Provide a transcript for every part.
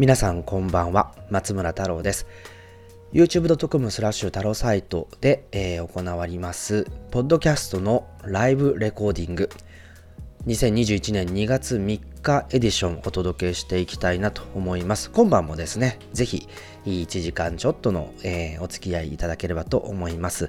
皆さんこんばんは。松村太郎です。Youtube.com スラッシュ太郎サイトで、えー、行われますポッドキャストのライブレコーディング。2021年2月3日エディションお届けしていきたいなと思います。今晩もですねぜひ1時間ちょっとの、えー、お付き合いいただければと思います。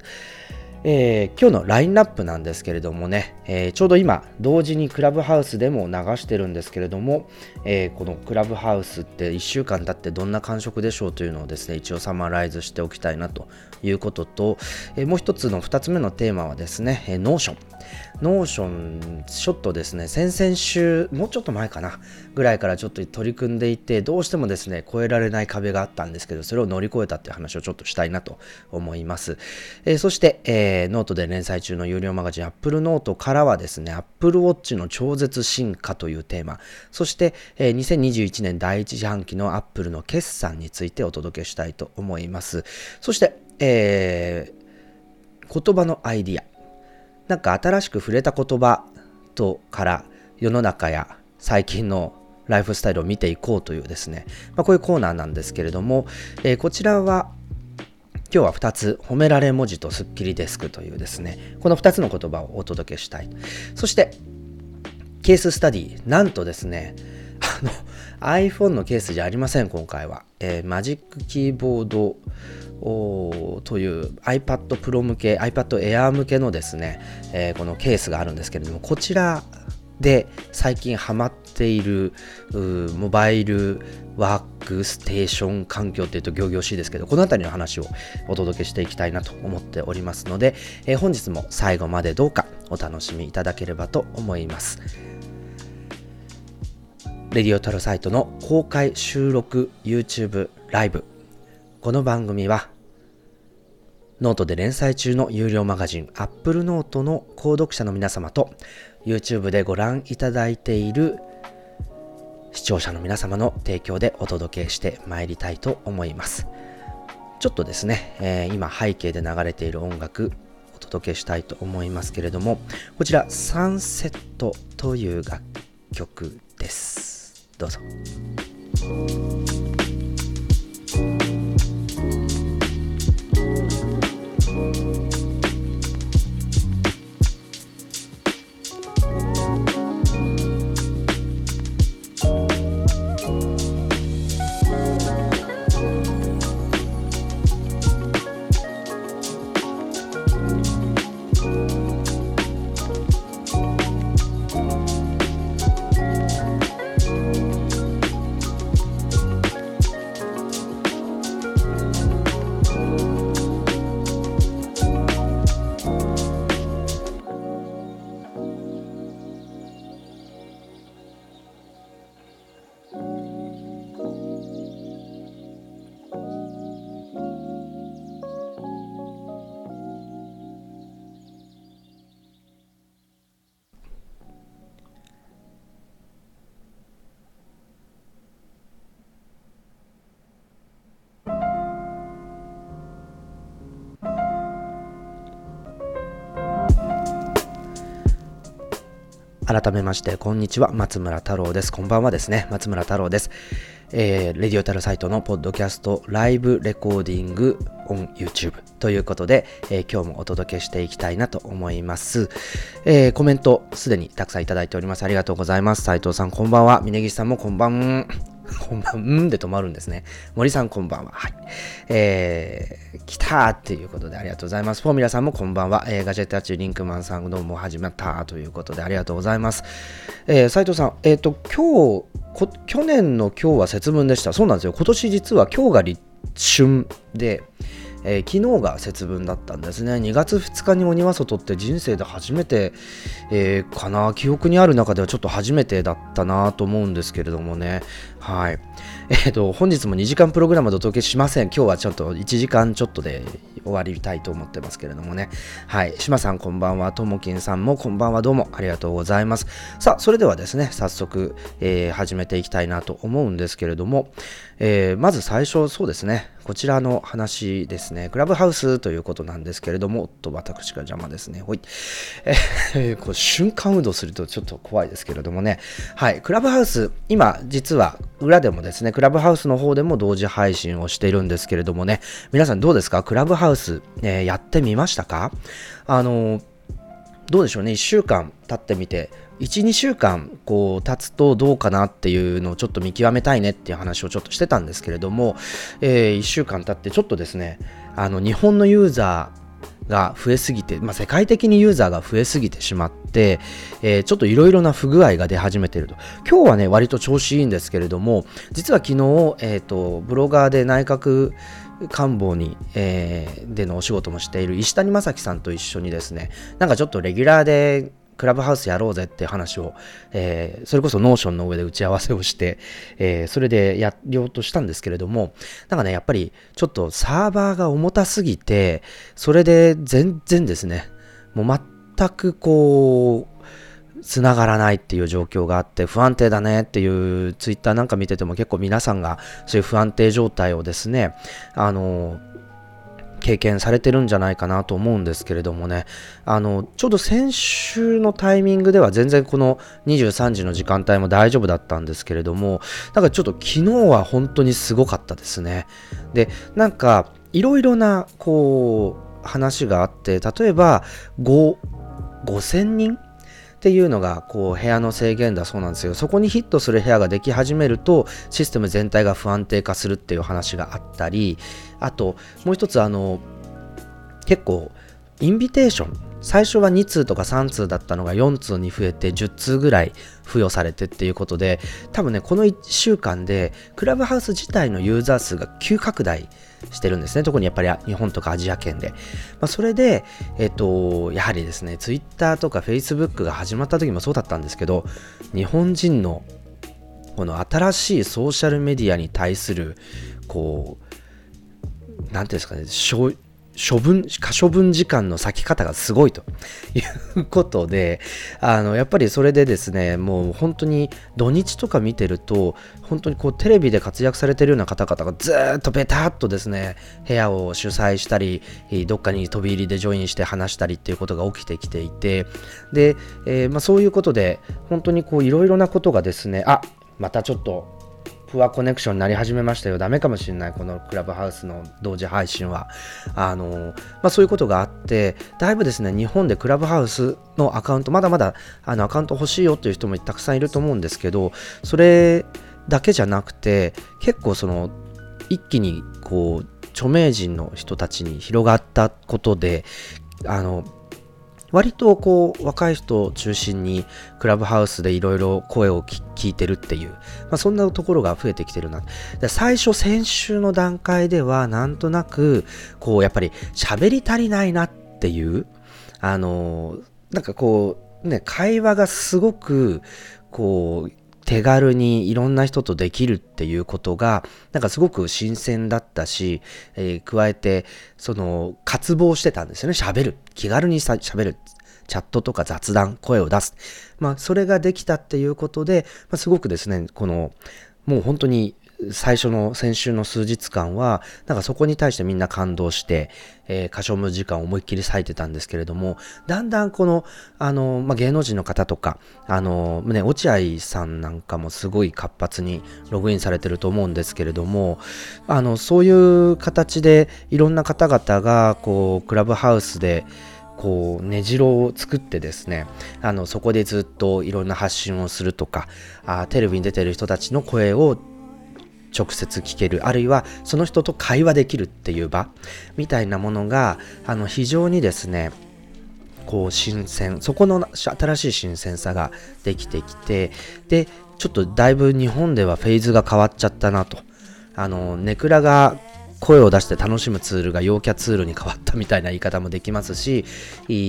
えー、今日のラインナップなんですけれどもね、えー、ちょうど今同時にクラブハウスでも流してるんですけれども、えー、このクラブハウスって1週間経ってどんな感触でしょうというのをですね一応 summarize しておきたいなということと、えもう一つの2つ目のテーマはですね、えー、 Notion。Notion ちょっとですね先々週もうちょっと前かなぐらいからちょっと取り組んでいてどうしてもですね越えられない壁があったんですけどそれを乗り越えたっていう話をちょっとしたいなと思います、えそして、えー、ノートで連載中の有料マガジン Apple Note からはですね、Apple Watch の超絶進化というテーマ、そして、えー、2021年第一四半期の Apple の決算についてお届けしたいと思います。そして、えー、言葉のアイディア。なんか新しく触れた言葉とから世の中や最近のライフスタイルを見ていこうというですね、まあ、こういうコーナーなんですけれども、えー、こちらは今日は2つ、褒められ文字とスッキリデスクというですね、この2つの言葉をお届けしたい。そして、ケーススタディ、なんとですね、あの、iPhone のケースじゃありません、今回は。えー、マジックキーボードという iPad Pro 向け、iPad Air 向けのですね、えー、このケースがあるんですけれども、こちらで最近ハマっているモバイルワークステーション環境っていうと行々しいですけどこの辺りの話をお届けしていきたいなと思っておりますので、えー、本日も最後までどうかお楽しみいただければと思いますレディオタロサイトの公開収録 YouTube ライブこの番組はノートで連載中の有料マガジン Apple Note の購読者の皆様と YouTube でご覧いただいている視聴者の皆様の提供でお届けしてまいりたいと思います。ちょっとですね、えー、今背景で流れている音楽お届けしたいと思いますけれども、こちらサンセットという楽曲です。多少？改めまして、こんにちは。松村太郎です。こんばんはですね。松村太郎です。えー、レディオタルサイトのポッドキャストライブレコーディングオン YouTube ということで、えー、今日もお届けしていきたいなと思います。えー、コメントすでにたくさんいただいております。ありがとうございます。斉藤さんこんばんは。峯岸さんもこんばん。こんばん、うんで止まるんですね。森さんこんばんは。はい。えー、来たーっていうことでありがとうございます。フォーミュラさんもこんばんは。えー、ガジェットアチリンクマンさんどうも始まったということでありがとうございます。えー、斉藤さん、えっ、ー、と、今日、去年の今日は節分でした。そうなんですよ。今年実は今日が立春で、えー、昨日が節分だったんですね。2月2日に鬼は外って人生で初めて、えー、かな、記憶にある中ではちょっと初めてだったなと思うんですけれどもね。はい。えっ、ー、と、本日も2時間プログラムでお届けしません。今日はちょっと1時間ちょっとで終わりたいと思ってますけれどもね。はい。島さんこんばんは。ともきんさんもこんばんは。どうもありがとうございます。さあ、それではですね、早速、えー、始めていきたいなと思うんですけれども、えー、まず最初、そうですね。こちらの話ですね。クラブハウスということなんですけれども、おっと、私が邪魔ですね。ほい。えー、こう瞬間運動するとちょっと怖いですけれどもね。はい。クラブハウス、今、実は裏でもですね、クラブハウスの方でも同時配信をしているんですけれどもね、皆さんどうですか？クラブハウス、えー、やってみましたか？あのー、どうでしょうね、1週間経ってみて、1、2週間こう経つとどうかなっていうのをちょっと見極めたいねっていう話をちょっとしてたんですけれども、えー、1週間経ってちょっとですね、あの日本のユーザー、が増えすぎて、まあ、世界的にユーザーが増えすぎてしまって、えー、ちょっといろいろな不具合が出始めていると。今日はね、割と調子いいんですけれども、実は昨日、えっ、ー、と、ブロガーで内閣官房に、えー、でのお仕事もしている石谷正樹さんと一緒にですね、なんかちょっとレギュラーでクラブハウスやろうぜって話を、えー、それこそ Notion の上で打ち合わせをして、えー、それでやろうとしたんですけれども、なんかね、やっぱりちょっとサーバーが重たすぎて、それで全然ですね、もう全くこう、繋がらないっていう状況があって不安定だねっていうツイッターなんか見てても結構皆さんがそういう不安定状態をですね、あの、経験されてるんじゃないかなと思うんですけれどもね、あの、ちょうど先週のタイミングでは全然この23時の時間帯も大丈夫だったんですけれども、なんかちょっと昨日は本当にすごかったですね。で、なんか、いろいろな、こう、話があって、例えば、5、5000人っていうのがこう部屋の制限だそうなんですよ。そこにヒットする部屋ができ始めるとシステム全体が不安定化するっていう話があったりあともう一つあの結構インビテーション。最初は2通とか3通だったのが4通に増えて10通ぐらい付与されてっていうことで多分ねこの1週間でクラブハウス自体のユーザー数が急拡大してるんですね。特にやっぱり日本とかアジア圏で。まあ、それで、えっ、と、やはりですね、Twitter とか Facebook が始まった時もそうだったんですけど、日本人のこの新しいソーシャルメディアに対する、こう、なんていうんですかね、処分、可処分時間の割き方がすごいと。いうことで、あの、やっぱりそれでですね、もう本当に土日とか見てると、本当にこうテレビで活躍されてるような方々がずっとベタっとですね、部屋を主催したり、どっかに飛び入りでジョインして話したりっていうことが起きてきていて、で、えー、まあ、そういうことで、本当にこういろいろなことがですね、あ、またちょっとプアコネクションになり始めましたよ。ダメかもしれない。このクラブハウスの同時配信は。あの、まあ、そういうことがあって、だいぶですね、日本でクラブハウスのアカウント、まだまだあのアカウント欲しいよっていう人もたくさんいると思うんですけど、それだけじゃなくて、結構その、一気にこう、著名人の人たちに広がったことで、あの、割とこう若い人を中心にクラブハウスでいろいろ声を聞いてるっていう、まあ、そんなところが増えてきてるな。最初先週の段階ではなんとなくこうやっぱり喋り足りないなっていうあのなんかこうね会話がすごくこう手軽にいろんな人とできるっていうことが、なんかすごく新鮮だったし、えー、加えて、その、渇望してたんですよね。喋る。気軽にさ喋る。チャットとか雑談、声を出す。まあ、それができたっていうことで、まあ、すごくですね、この、もう本当に最初の先週の数日間は、なんかそこに対してみんな感動して、えー、歌唱無時間を思いっきり割いてたんですけれども、だんだんこの、あの、まあ、芸能人の方とか、あの、ね、落合さんなんかもすごい活発にログインされてると思うんですけれども、あの、そういう形でいろんな方々が、こう、クラブハウスで、こう根城を作ってですねあのそこでずっといろんな発信をするとかあテレビに出てる人たちの声を直接聞けるあるいはその人と会話できるっていう場みたいなものがあの非常にですねこう新鮮そこの新しい新鮮さができてきてでちょっとだいぶ日本ではフェーズが変わっちゃったなと。あのネクラが声を出して楽しむツールが陽キャツールに変わったみたいな言い方もできますし、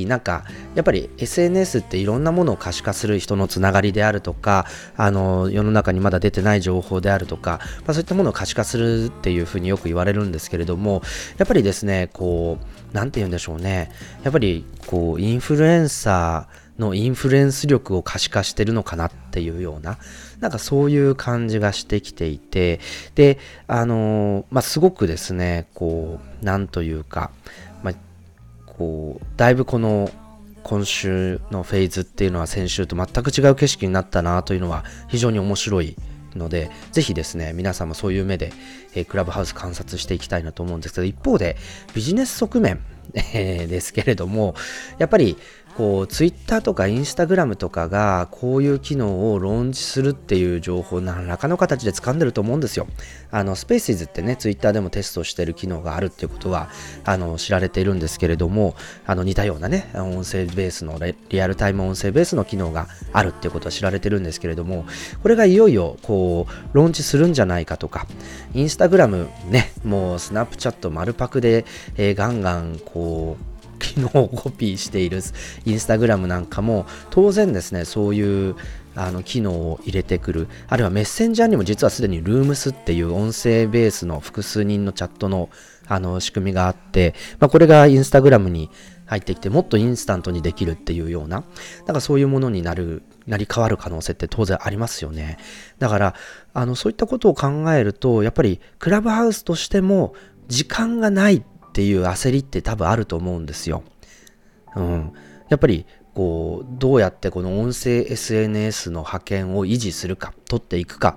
なんか、やっぱり SNS っていろんなものを可視化する人のつながりであるとか、あの、世の中にまだ出てない情報であるとか、まあ、そういったものを可視化するっていうふうによく言われるんですけれども、やっぱりですね、こう、なんて言うんでしょうね。やっぱり、こう、インフルエンサー、のインフルエンス力を可視化してるのかなっていうような、なんかそういう感じがしてきていて、で、あのー、まあ、すごくですね、こう、なんというか、まあ、こう、だいぶこの、今週のフェーズっていうのは先週と全く違う景色になったなというのは非常に面白いので、ぜひですね、皆さんもそういう目で、えー、クラブハウス観察していきたいなと思うんですけど、一方でビジネス側面、えー、ですけれども、やっぱりこうツイッターとかインスタグラムとかがこういう機能をローンチするっていう情報何らかの形で掴んでると思うんですよ。あのスペーシーズってねツイッターでもテストしてる機能があるっていうことはあの知られているんですけれどもあの似たようなね音声ベースのリアルタイム音声ベースの機能があるっていうことは知られてるんですけれどもこれがいよいよこうローンチするんじゃないかとかインスタグラムねもうスナップチャット丸パクで、えー、ガンガンこう機能をコピーしているインスタグラムなんかも当然ですねそういうあの機能を入れてくる。あるいはメッセンジャーにも実はすでに Rooms っていう音声ベースの複数人のチャットのあの仕組みがあって、まあ、これがインスタグラムに入ってきてもっとインスタントにできるっていうようななんかそういうものになるなり変わる可能性って当然ありますよね。だからあのそういったことを考えるとやっぱりクラブハウスとしても時間がないっていう焦りって多分あると思うんですよ。うん。やっぱりこうどうやってこの音声 SNS の派遣を維持するか取っていくか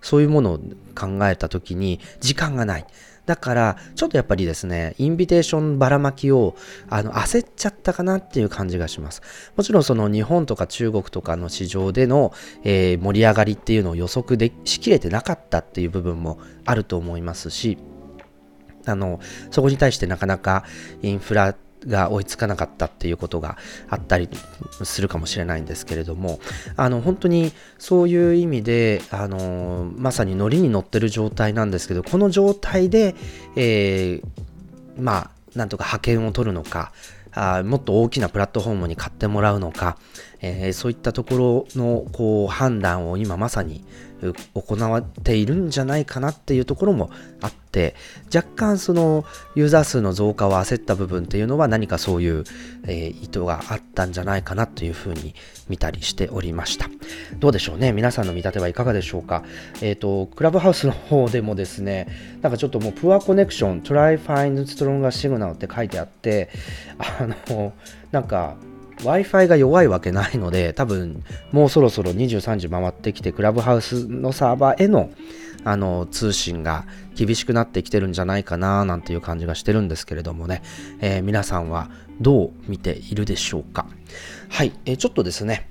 そういうものを考えた時に時間がないだからちょっとやっぱりですねインビテーションばらまきをあの焦っちゃったかなっていう感じがしますもちろんその日本とか中国とかの市場での、えー、盛り上がりっていうのを予測でしきれてなかったっていう部分もあると思いますしあの、そこに対してなかなかインフラが追いつかなかったっていうことがあったりするかもしれないんですけれども、あの、本当にそういう意味で、あの、まさにノリに乗ってる状態なんですけど、この状態で、えー、まあ、なんとか派遣を取るのか、あもっと大きなプラットフォームに買ってもらうのか、えー、そういったところのこう判断を今まさに行わっているんじゃないかなっていうところもあって若干そのユーザー数の増加を焦った部分っていうのは何かそういう、えー、意図があったんじゃないかなというふうに見たりしておりました。どうでしょうね？皆さんの見立てはいかがでしょうか？えっ、ー、とクラブハウスの方でもですねなんかちょっともうプアコネクション try find stronger signal って書いてあってあのなんか Wi-Fi が弱いわけないので、多分もうそろそろ23時回ってきて、クラブハウスのサーバーへのあの通信が厳しくなってきてるんじゃないかななんていう感じがしてるんですけれどもね、えー、皆さんはどう見ているでしょうか。はい、えー、ちょっとですね、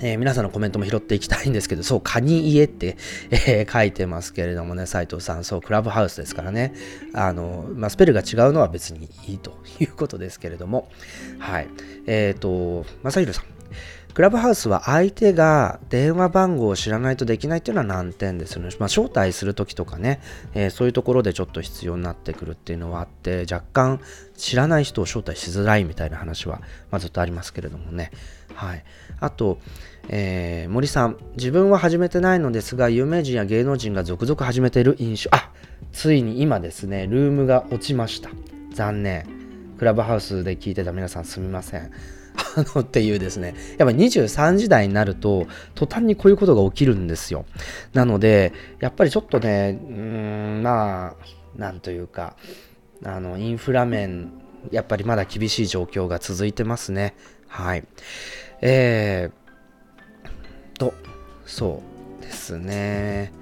えー、皆さんのコメントも拾っていきたいんですけど、そう、カニ家って、えー、書いてますけれどもね、斉藤さん、そう、クラブハウスですからね、あの、まあ、スペルが違うのは別にいいということですけれども、はい。えっ、ー、と、正宏さん。クラブハウスは相手が電話番号を知らないとできないっていうのは難点ですよね。まあ、招待するときとかね、えー、そういうところでちょっと必要になってくるっていうのはあって、若干知らない人を招待しづらいみたいな話は、まあ、ずっとありますけれどもね。はい。あと、えー、森さん、自分は始めてないのですが、有名人や芸能人が続々始めている印象。あついに今ですね、ルームが落ちました。残念。クラブハウスで聞いてた皆さんすみません。あのっていうですね、やっぱ23時台になると、途端にこういうことが起きるんですよ。なので、やっぱりちょっとね、うーん、まあ、なんというか、あの、インフラ面、やっぱりまだ厳しい状況が続いてますね。はい。えー、と、そうですね。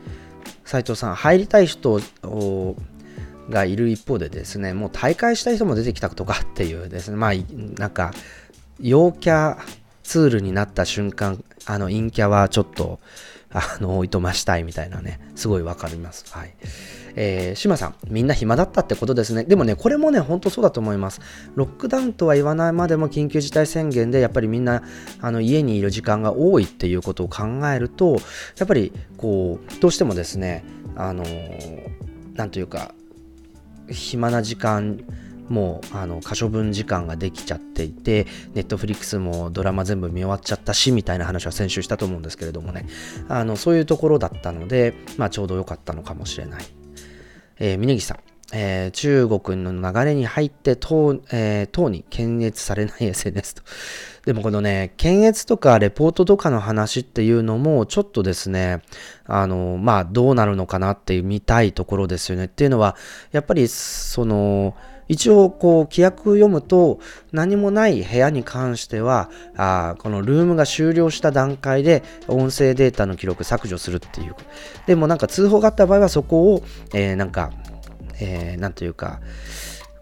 斉藤さん、入りたい人がいる一方でですね、もう大会したい人も出てきたとかっていうですね、まあ、なんか、陽キャツールになった瞬間、あの、陰キャはちょっと、あの、おいとましたいみたいなね、すごいわかります。はい。えー、島さん、みんな暇だったってことですね。でもね、これもね、ほんとそうだと思います。ロックダウンとは言わないまでも緊急事態宣言で、やっぱりみんな、あの、家にいる時間が多いっていうことを考えると、やっぱり、こう、どうしてもですね、あのなんというか、暇な時間、もうあの可処分時間ができちゃっていて、ネットフリックスもドラマ全部見終わっちゃったし、みたいな話は先週したと思うんですけれどもね、あのそういうところだったので、まあ、ちょうど良かったのかもしれない。えー、峯岸さん、えー、中国の流れに入って党、えー、党に検閲されない SNS と。でもこのね、検閲とかレポートとかの話っていうのも、ちょっとですね、あの、まあ、どうなるのかなって見たいところですよね。っていうのは、やっぱり、その、一応こう規約読むと何もない部屋に関してはあこのルームが終了した段階で音声データの記録削除するっていう。でもなんか通報があった場合はそこを、えー、なんか、えー、なんというか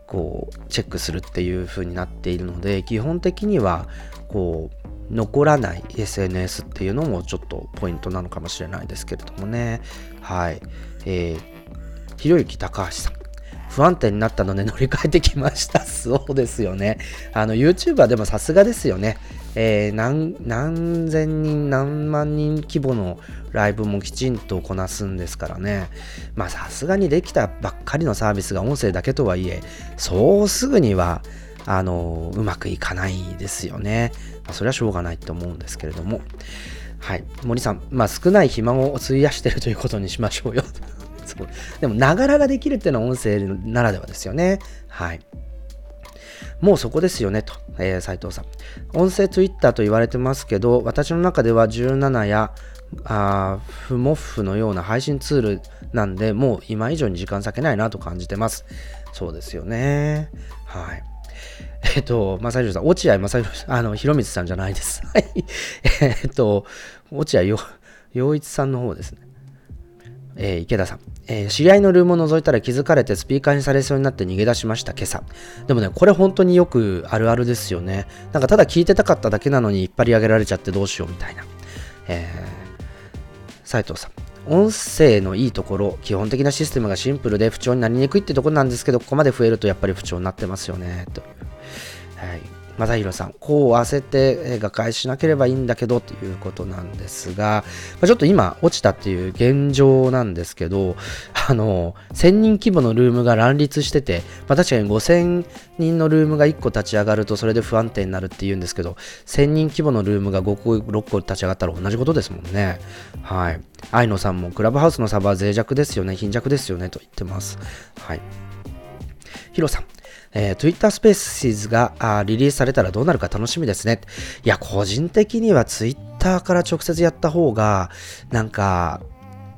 こうチェックするっていう風になっているので基本的にはこう残らない SNS っていうのもちょっとポイントなのかもしれないですけれどもね。はい。え、ひろゆき高橋さん。不安定になったので 乗り換えてきました。そうですよね。あの、YouTuber でもさすがですよね。えー、何、何千人、何万人規模のライブもきちんとこなすんですからね。まあさすがにできたばっかりのサービスが音声だけとはいえ、そうすぐには、あの、うまくいかないですよね。まあ、それはしょうがないと思うんですけれども。はい。森さん、まあ少ない暇を費やしてるということにしましょうよ。そうでも、ながらができるっていうのは音声ならではですよね。はい。もうそこですよねと、えー、斉藤さん。音声ツイッターと言われてますけど、私の中では17やあフモッフのような配信ツールなんで、もう今以上に時間割けないなと感じてます。そうですよね。はい。えっと、正宏さん、落合正宏、あの、広光さんじゃないです。はい。えっと、落合陽一さんの方ですね。えー、池田さん、えー、知り合いのルームを覗いたら気づかれてスピーカーにされそうになって逃げ出しました、今朝。でもね、これ本当によくあるあるですよね。なんかただ聞いてたかっただけなのに引っ張り上げられちゃってどうしようみたいな。えー、斉藤さん。音声のいいところ、基本的なシステムがシンプルで不調になりにくいってところなんですけど、ここまで増えるとやっぱり不調になってますよね、という。はい。正宏さん、こう焦って瓦解しなければいいんだけどということなんですが、まちょっと今落ちたっていう現状なんですけど、あの、1000人規模のルームが乱立してて、まあ、確かに5000人のルームが1個立ち上がるとそれで不安定になるっていうんですけど、1000人規模のルームが5個、6個立ち上がったら同じことですもんね。はい。愛野さんもクラブハウスのサバー脆弱ですよね、貧弱ですよねと言ってます。はい。ヒロさん、えー、Twitter Spaces があリリースされたらどうなるか楽しみですね。いや、個人的には Twitter から直接やった方が、なんか、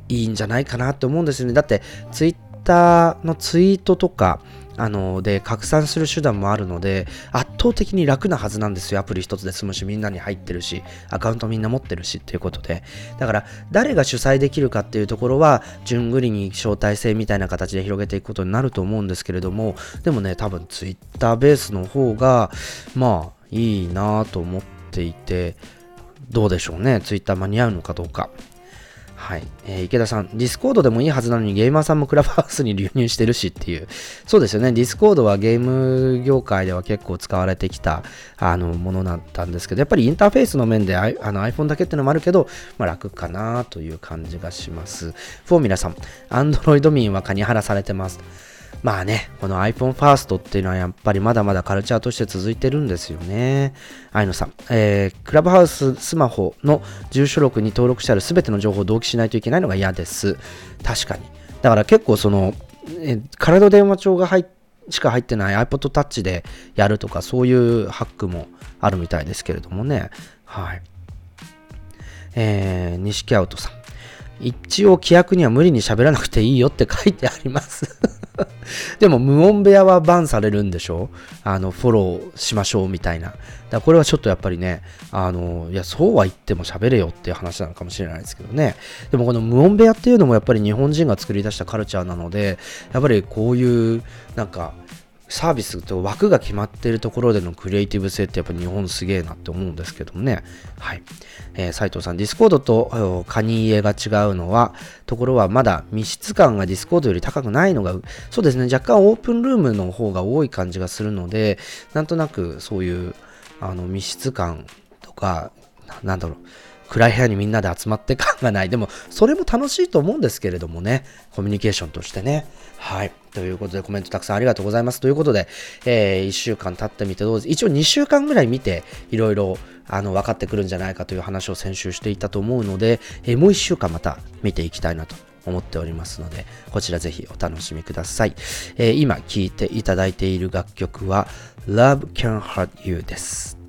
いいんじゃないかなって思うんですよね。だって、Twitter のツイートとか、あので拡散する手段もあるので圧倒的に楽なはずなんですよ。アプリ一つで済むしみんなに入ってるしアカウントみんな持ってるしっていうことで。だから誰が主催できるかっていうところは順繰りに招待制みたいな形で広げていくことになると思うんですけれどもでもね多分 Twitter ベースの方がまあいいなと思っていてどうでしょうね。Twitter 間に合うのかどうか。はい。えー、池田さん、 Discord でもいいはずなのにゲーマーさんもクラブハウスに流入してるしっていう。そうですよね。 Discord はゲーム業界では結構使われてきたあのものだったんですけど、やっぱりインターフェースの面であの iPhone だけっていうのもあるけど、まあ、楽かなという感じがします。フォーミュラさん、Android 民はカニハラされてます。まあね、この iPhone ファーストっていうのはやっぱりまだまだカルチャーとして続いてるんですよね。愛野さん、えー、クラブハウススマホの住所録に登録してある全ての情報を同期しないといけないのが嫌です。確かに。だから結構その、え空の電話帳が入っしか入ってない iPod Touch でやるとか、そういうハックもあるみたいですけれどもね。はい。えー、西木アウトさん。一応規約には無理に喋らなくていいよって書いてあります でも無音部屋はバンされるんでしょ？あの、フォローしましょうみたいな。だからこれはちょっとやっぱりね、あの、いや、そうは言っても喋れよっていう話なのかもしれないですけどね。でもこの無音部屋っていうのもやっぱり日本人が作り出したカルチャーなので、やっぱりこういう、なんか、サービスと枠が決まってるところでのクリエイティブ性ってやっぱ日本すげえなって思うんですけどもね。はい。えー、斉藤さん、ディスコードとカニ家が違うのは、ところはまだ密室感がディスコードより高くないのが、そうですね、若干オープンルームの方が多い感じがするので、なんとなくそういうあの密室感とか、なんだろう、暗い部屋にみんなで集まって感がない。でも、それも楽しいと思うんですけれどもね、コミュニケーションとしてね。はい。ということで、コメントたくさんありがとうございます。ということで、えー、1週間経ってみてどうぞ。一応2週間ぐらい見て、いろいろ、あの、分かってくるんじゃないかという話を先週していたと思うので、えー、もう1週間また見ていきたいなと思っておりますので、こちらぜひお楽しみください。えー、今聴いていただいている楽曲は Love Can Hurt You です。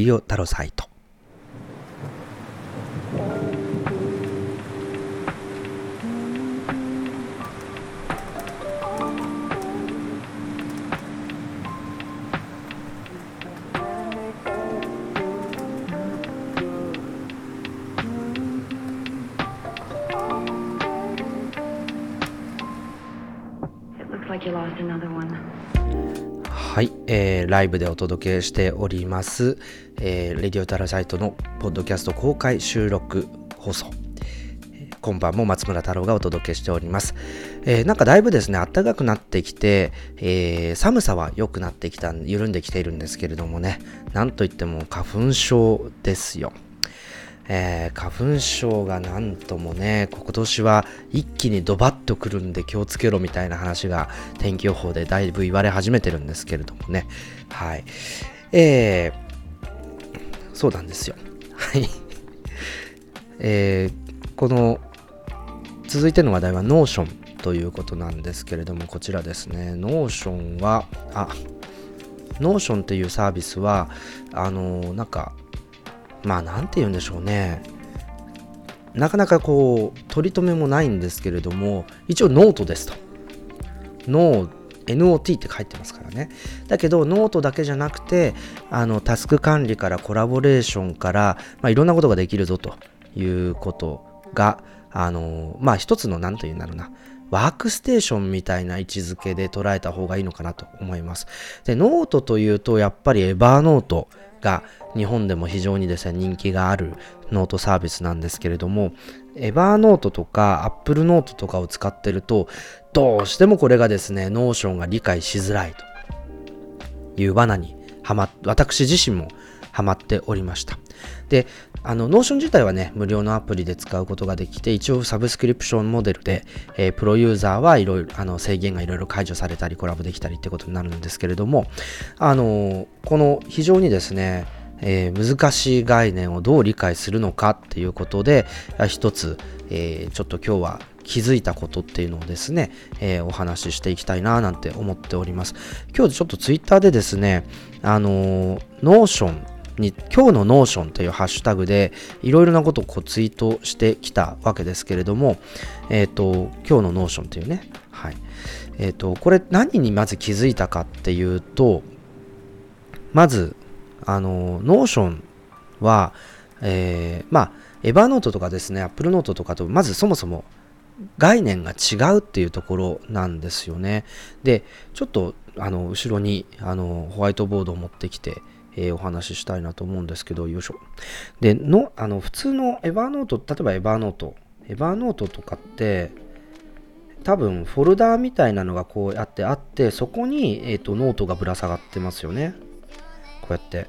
リオタロサイト。ライブでお届けしております、えー、レディオタラサイトのポッドキャスト公開収録放送。今晩も松村太郎がお届けしております。えー、なんかだいぶですね、暖かくなってきて、えー、寒さは良くなってきた、緩んできているんですけれどもね、なんといっても花粉症ですよ。えー、花粉症がなんともね、今年は一気にドバッとくるんで気をつけろみたいな話が天気予報でだいぶ言われ始めてるんですけれどもね。はい。えー、そうなんですよ。はい。えー、この、続いての話題は Notion ということなんですけれども、こちらですね、Notion は、あ、Notion っていうサービスは、あの、なんか、まあ何て言うんでしょうねなかなかこう取り留めもないんですけれども一応ノートですとノー NOT って書いてますからね。だけど、ノートだけじゃなくて、あの、タスク管理からコラボレーションから、まあ、いろんなことができるぞということが、あの、まあ、一つの、なんというんだろうな、ワークステーションみたいな位置づけで捉えた方がいいのかなと思います。で、ノートというと、やっぱり Evernote が日本でも非常にですね、人気があるノートサービスなんですけれども、Evernote とか Apple Note とかを使ってると、どうしてもこれがですね、 Notion が理解しづらいという罠にはま、私自身もハマっておりました。で、あの、 Notion 自体はね、無料のアプリで使うことができて、一応サブスクリプションモデルで、えー、プロユーザーはいろいろ、あの、制限がいろいろ解除されたり、コラボできたりってことになるんですけれども、あの、この非常にですね、えー、難しい概念をどう理解するのかっていうことで、一つ、えー、ちょっと今日は気づいたことっていうのをですね、えー、お話ししていきたいななんて思っております。今日ちょっとツイッターでですね、あのー、 Notion に今日の Notion というハッシュタグでいろいろなことをこうツイートしてきたわけですけれども、えっ、ー、と、今日の Notion というね、はい。えっ、ー、と、これ何にまず気づいたかっていうと、まず、あの、 Notion は、えー、まあ、 Evernote とかですね、 Apple Note とかと、まずそもそも概念が違うっていうところなんですよね。で、ちょっと、あの、後ろに、あの、ホワイトボードを持ってきて、えー、お話ししたいなと思うんですけど、よいしょ。で、の、あの、普通の Evernote、例えば Evernote、Evernote とかって、多分フォルダーみたいなのがこうやってあって、そこに、えーと、ノートがぶら下がってますよね。こうやって。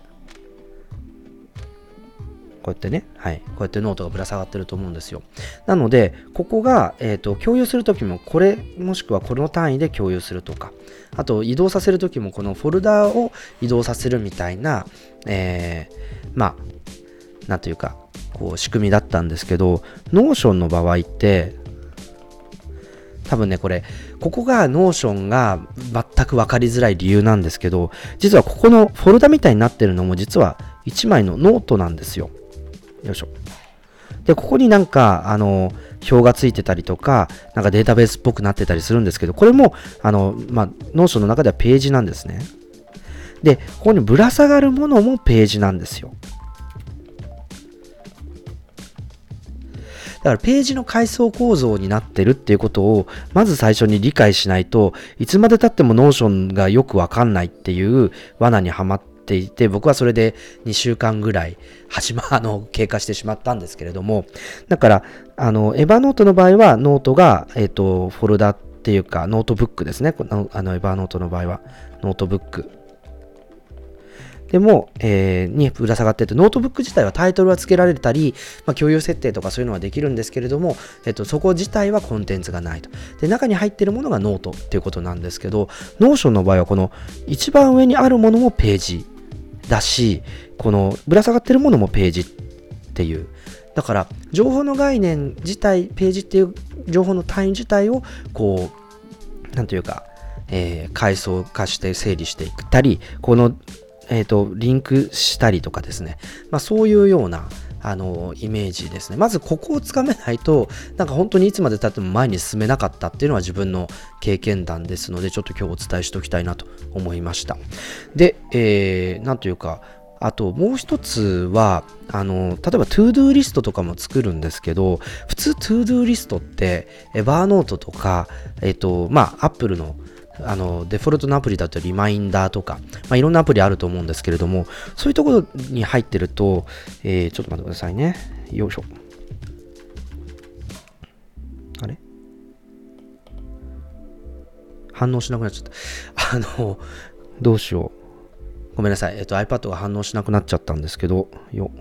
こうやってね、はい、こうやってノートがぶら下がってると思うんですよ。なので、ここが、えーと、共有するときも、これ、もしくはこの単位で共有するとか、あと移動させるときも、このフォルダーを移動させるみたいな、えー、まあ、なんというか、こう仕組みだったんですけど、Notion の場合って、多分ね、これ、ここが Notion が全く分かりづらい理由なんですけど、実はここのフォルダみたいになってるのも実は1枚のノートなんですよ。よいしょ。で、ここになんか、あの、表がついてたりとか、なんかデータベースっぽくなってたりするんですけど、これも、あの、まあ、 Notion の中ではページなんですね。で、ここにぶら下がるものもページなんですよ。だからページの階層構造になってるっていうことをまず最初に理解しないといつまでたっても Notion がよくわかんないっていう罠にはまっていて僕はそれで2週間ぐらい始まあの経過してしまったんですけれどもだからあの Evernote の場合はノートが、えっ、ー、とフォルダっていうかノートブックですね。このあの Evernote の場合はノートブック。でも、えー、にぶら下がってて、ノートブック自体はタイトルは付けられたり、まあ、共有設定とかそういうのはできるんですけれども、えっと、そこ自体はコンテンツがないと。で、中に入っているものがノートっていうことなんですけど、 Notion の場合はこの一番上にあるものもページだし、このぶら下がってるものもページっていう。だから、情報の概念自体、ページっていう情報の単位自体を、こう、なんというか、えー、階層化して整理していったり、このえっ、ー、と、リンクしたりとかですね。まあ、そういうような、あの、イメージですね。まずここをつかめないと、なんか本当にいつまでたっても前に進めなかったっていうのは自分の経験談ですので、ちょっと今日お伝えしておきたいなと思いました。で、えー、なんというか、あともう一つは、あの、例えば ToDo リストとかも作るんですけど、普通 ToDo リストって、エバーノートとか、えっ、ー、と、まあ、Apple のあのデフォルトのアプリだとリマインダーとか、まあ、いろんなアプリあると思うんですけれども、そういうところに入ってると、えー、ちょっと待ってくださいね。よいしょ。あれ？反応しなくなっちゃった。あの、どうしよう。ごめんなさい。えっと、iPad が反応しなくなっちゃったんですけど、よ。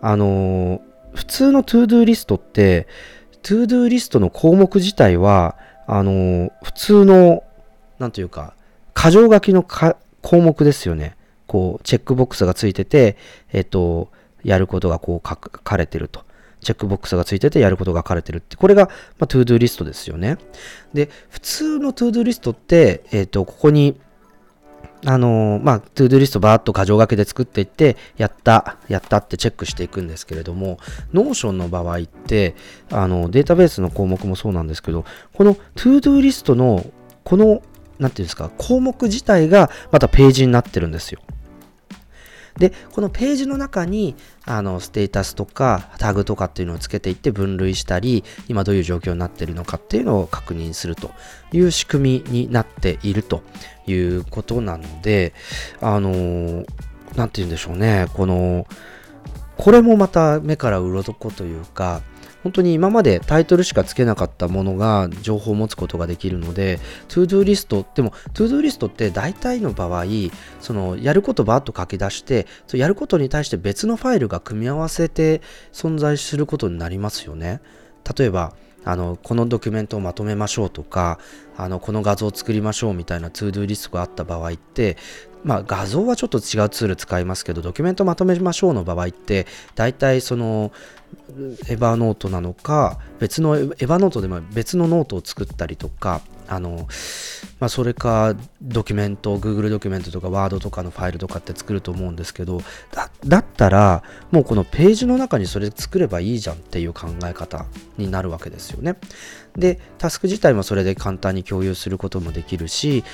あの普通の ToDo リストって、ToDo リストの項目自体は、あの普通のなんというか、箇条書きの項目ですよね。こう、チェックボックスがついてて、えっと、やることがこう書かれてると。チェックボックスがついててやることが書かれてるって、これが、まあ、 ToDo リストですよね。で、普通の ToDo リストって、えっ、と、ここに、あのー、まあ、 ToDo リストバーっと箇条書きで作っていって、やった、やったってチェックしていくんですけれども、Notion の場合って、あの、データベースの項目もそうなんですけど、この ToDo リストの、このなんていうんですか、項目自体がまたページになってるんですよ。で、このページの中に、あの、ステータスとかタグとかっていうのをつけていって分類したり、今どういう状況になってるのかっていうのを確認するという仕組みになっているということなので、あの、なんて言うんでしょうね、この、これもまた目から鱗というか、本当に今までタイトルしか付けなかったものが情報を持つことができるので、ToDo リスト、でも ToDo リストって大体の場合、そのやることバーッと書き出して、そやることに対して別のファイルが組み合わせて存在することになりますよね。例えば、あの、このドキュメントをまとめましょうとか、あの、この画像を作りましょうみたいな ToDo リストがあった場合って、まあ、画像はちょっと違うツール使いますけど、ドキュメントまとめましょうの場合って、大体その、 Evernote なのか、別の Evernote でも別のノートを作ったりとか、あの、まあ、それか、ドキュメント、Google ドキュメントとか Word とかのファイルとかって作ると思うんですけど、だったら、もうこのページの中にそれ作ればいいじゃんっていう考え方になるわけですよね。で、タスク自体もそれで簡単に共有することもできるし、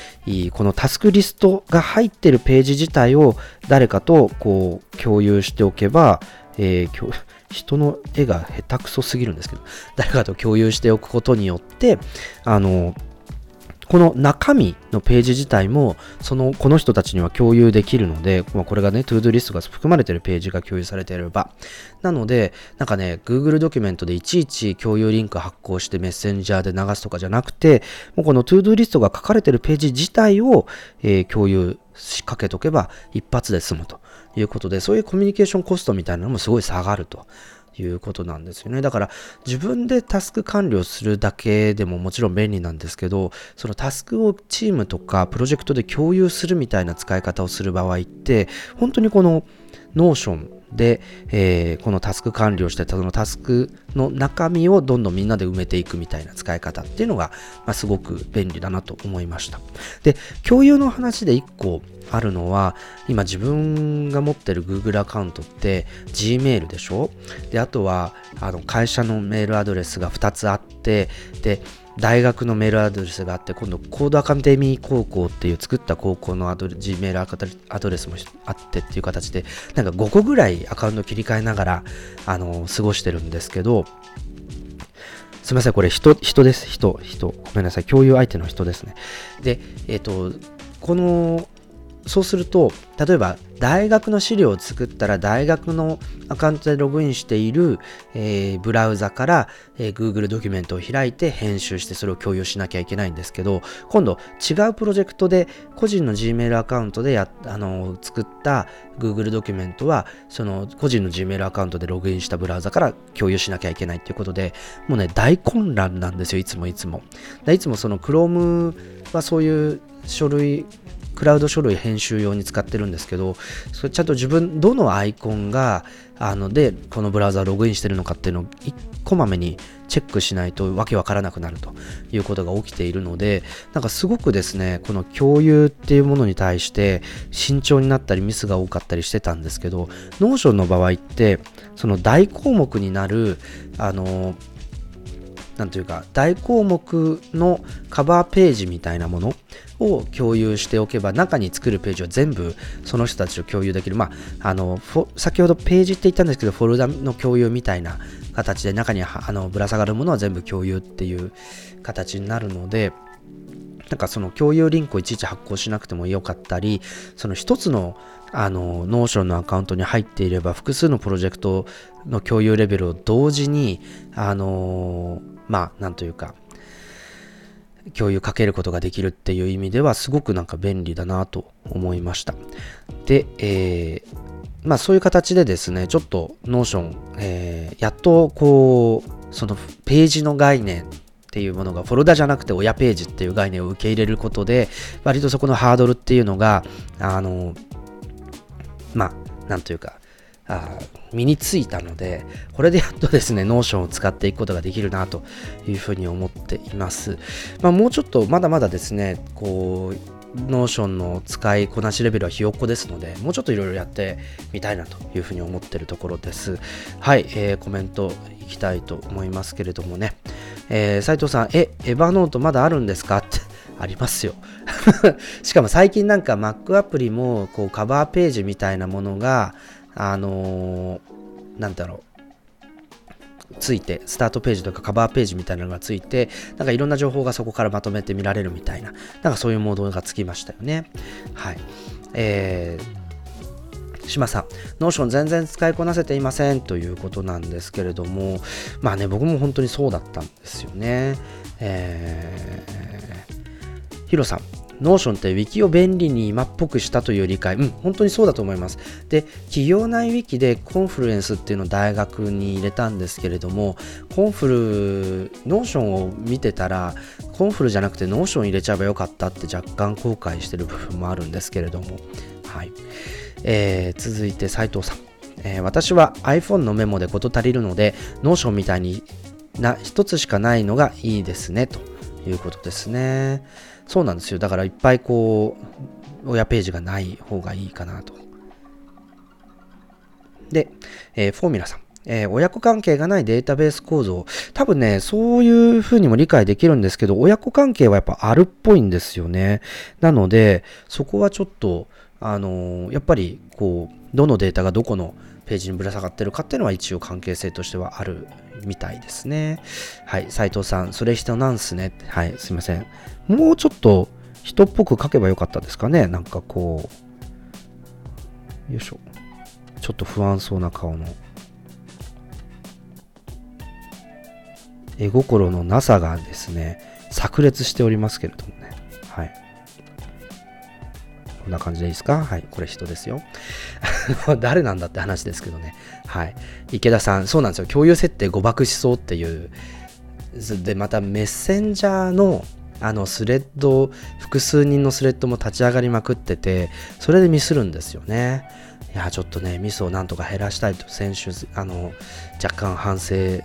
このタスクリストが入ってるページ自体を誰かとこう共有しておけば、えー、人の絵が下手くそすぎるんですけど、誰かと共有しておくことによって、あの、この中身のページ自体も、その、この人たちには共有できるので、まあ、これがね、 ToDo リストが含まれているページが共有されていれば。なので、なんかね、Google ドキュメントでいちいち共有リンク発行してメッセンジャーで流すとかじゃなくて、もうこの ToDo リストが書かれているページ自体を、えー、共有仕掛けとけば一発で済むということで、そういうコミュニケーションコストみたいなのもすごい下がると。いうことなんですよね。だから自分でタスク管理をするだけでももちろん便利なんですけど、そのタスクをチームとかプロジェクトで共有するみたいな使い方をする場合って、本当にこの Notion で、えー、このタスク完了してそのタスクの中身をどんどんみんなで埋めていくみたいな使い方っていうのが、まあ、すごく便利だなと思いました。で共有の話で1個あるのは今自分が持ってる Google アカウントって Gmail でしょ？であとはあの会社のメールアドレスが2つあってで大学のメールアドレスがあって、今度コードアカデミー高校っていう作った高校のアド G メールアドレスもあってっていう形で、なんか5個ぐらいアカウント切り替えながら、あの、過ごしてるんですけど、すみません、これ人、人です。人、人。ごめんなさい。共有相手の人ですね。で、えっ、ー、と、このそうすると、例えば大学の資料を作ったら大学のアカウントでログインしている、えー、ブラウザから、えー、Google ドキュメントを開いて編集してそれを共有しなきゃいけないんですけど、今度違うプロジェクトで個人の Gmail アカウントでやあの作った Google ドキュメントはその個人の Gmail アカウントでログインしたブラウザから共有しなきゃいけないっていうことで、もうね、大混乱なんですよ、いつもいつも。いつもその Chrome はそういう書類クラウド書類編集用に使ってるんですけど、それちゃんと自分、どのアイコンが、あの、で、このブラウザログインしてるのかっていうのを、こまめにチェックしないとわけわからなくなると。いうことが起きているので、なんかすごくですね、この共有っていうものに対して慎重になったりミスが多かったりしてたんですけど、Notion の場合って、その大項目になる、あの、なんというか大項目のカバーページみたいなものを共有しておけば中に作るページは全部その人たちと共有できる。まああの先ほどページって言ったんですけどフォルダの共有みたいな形で中にあのぶら下がるものは全部共有っていう形になるのでなんかその共有リンクをいちいち発行しなくてもよかったり、その一つのあの、 Notion のアカウントに入っていれば、複数のプロジェクトの共有レベルを同時に、あのまあ、なんというか、共有かけることができるっていう意味では、すごくなんか便利だなと思いました。で、えー、まあそういう形でですね、ちょっと Notion、えー、やっとこう、そのページの概念っていうものがフォルダじゃなくて親ページっていう概念を受け入れることで、割とそこのハードルっていうのが、あの、まあ、なんというか、あ身についたので、これでやっとですね、 Notion を使っていくことができるなというふうに思っています。まあ、もうちょっと、まだまだですね、こう、 Notion の使いこなしレベルはひよっこですので、もうちょっといろいろやってみたいなというふうに思ってるところです。はい、えー、コメントいきたいと思いますけれどもね。えー、斉藤さん、え、 Evernote まだあるんですか？っ てありますよ。しかも最近なんか Mac アプリもこうカバーページみたいなものがあのー、なんだろう、ついて、スタートページとかカバーページみたいなのがついて、なんかいろんな情報がそこからまとめて見られるみたいな、なんかそういうモードがつきましたよね。はい。えー、島さん、 Notion 全然使いこなせていませんということなんですけれども、まあね、僕も本当にそうだったんですよね。えー、ヒロさん、 Notion って Wiki を便利に今っぽくしたという理解、うん、本当にそうだと思います。で、企業内 Wiki で Confluence っていうのを大学に入れたんですけれども、コンフル、 Notion を見てたら、コンフルじゃなくて Notion 入れちゃえばよかったって若干後悔してる部分もあるんですけれども、はい。えー、続いて斉藤さん。えー、私は iPhone のメモで事足りるので、 Notion みたいな一つしかないのがいいですね、ということですね。そうなんですよ。だからいっぱいこう、親ページがない方がいいかなと。で、えー、フォーミュラさん。えー、親子関係がないデータベース構造。多分ね、そういうふうにも理解できるんですけど、親子関係はやっぱあるっぽいんですよね。なので、そこはちょっと、あの、やっぱり、こう、どのデータがどこのページにぶら下がってるかっていうのは一応関係性としてはあるみたいですね。はい、斉藤さん、それ人なんすね。はい、すいません。もうちょっと人っぽく書けばよかったですかね。なんかこう、よいしょ。ちょっと不安そうな顔の。絵心のなさがですね、炸裂しておりますけれども。んな感じでいいですか？はい、これ人ですよ。誰なんだって話ですけどね。はい。池田さん、そうなんですよ。共有設定誤爆しそうっていう。で、またメッセンジャーのあのスレッド、複数人のスレッドも立ち上がりまくってて、それでミスるんですよね。いや、ちょっとね、ミスをなんとか減らしたいと、先週、あの、若干反省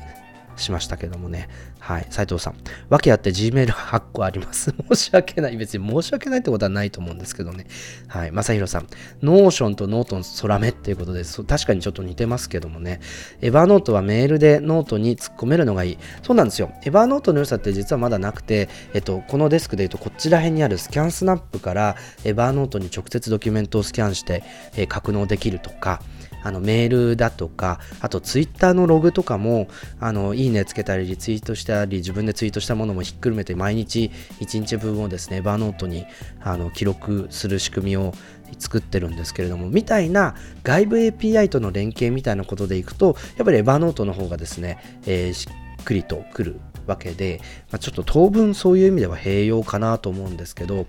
しましたけどもね。はい。斉藤さん。訳あって Gmail8 個あります。申し訳ない。別に申し訳ないってことはないと思うんですけどね。はい。まさひろさん。 Notion とノートの空目っていうことです。確かにちょっと似てますけどもね。 Evernote はメールでノートに突っ込めるのがいい。そうなんですよ。 Evernote の良さって実はまだなくて、えっと、このデスクで言うとこちら辺にある ScanSnap から Evernote に直接ドキュメントをスキャンして、えー、格納できるとか、あのメールだとか、あとツイッターのログとかも、あのいいねつけたり、リツイートしたり、自分でツイートしたものもひっくるめて、毎日1日分をですね、エバーノートにあの記録する仕組みを作ってるんですけれども、みたいな外部 API との連携みたいなことでいくと、やっぱりエバーノートの方がですね、えー、しっくりとくるわけで、まあ、ちょっと当分そういう意味では併用かなと思うんですけど、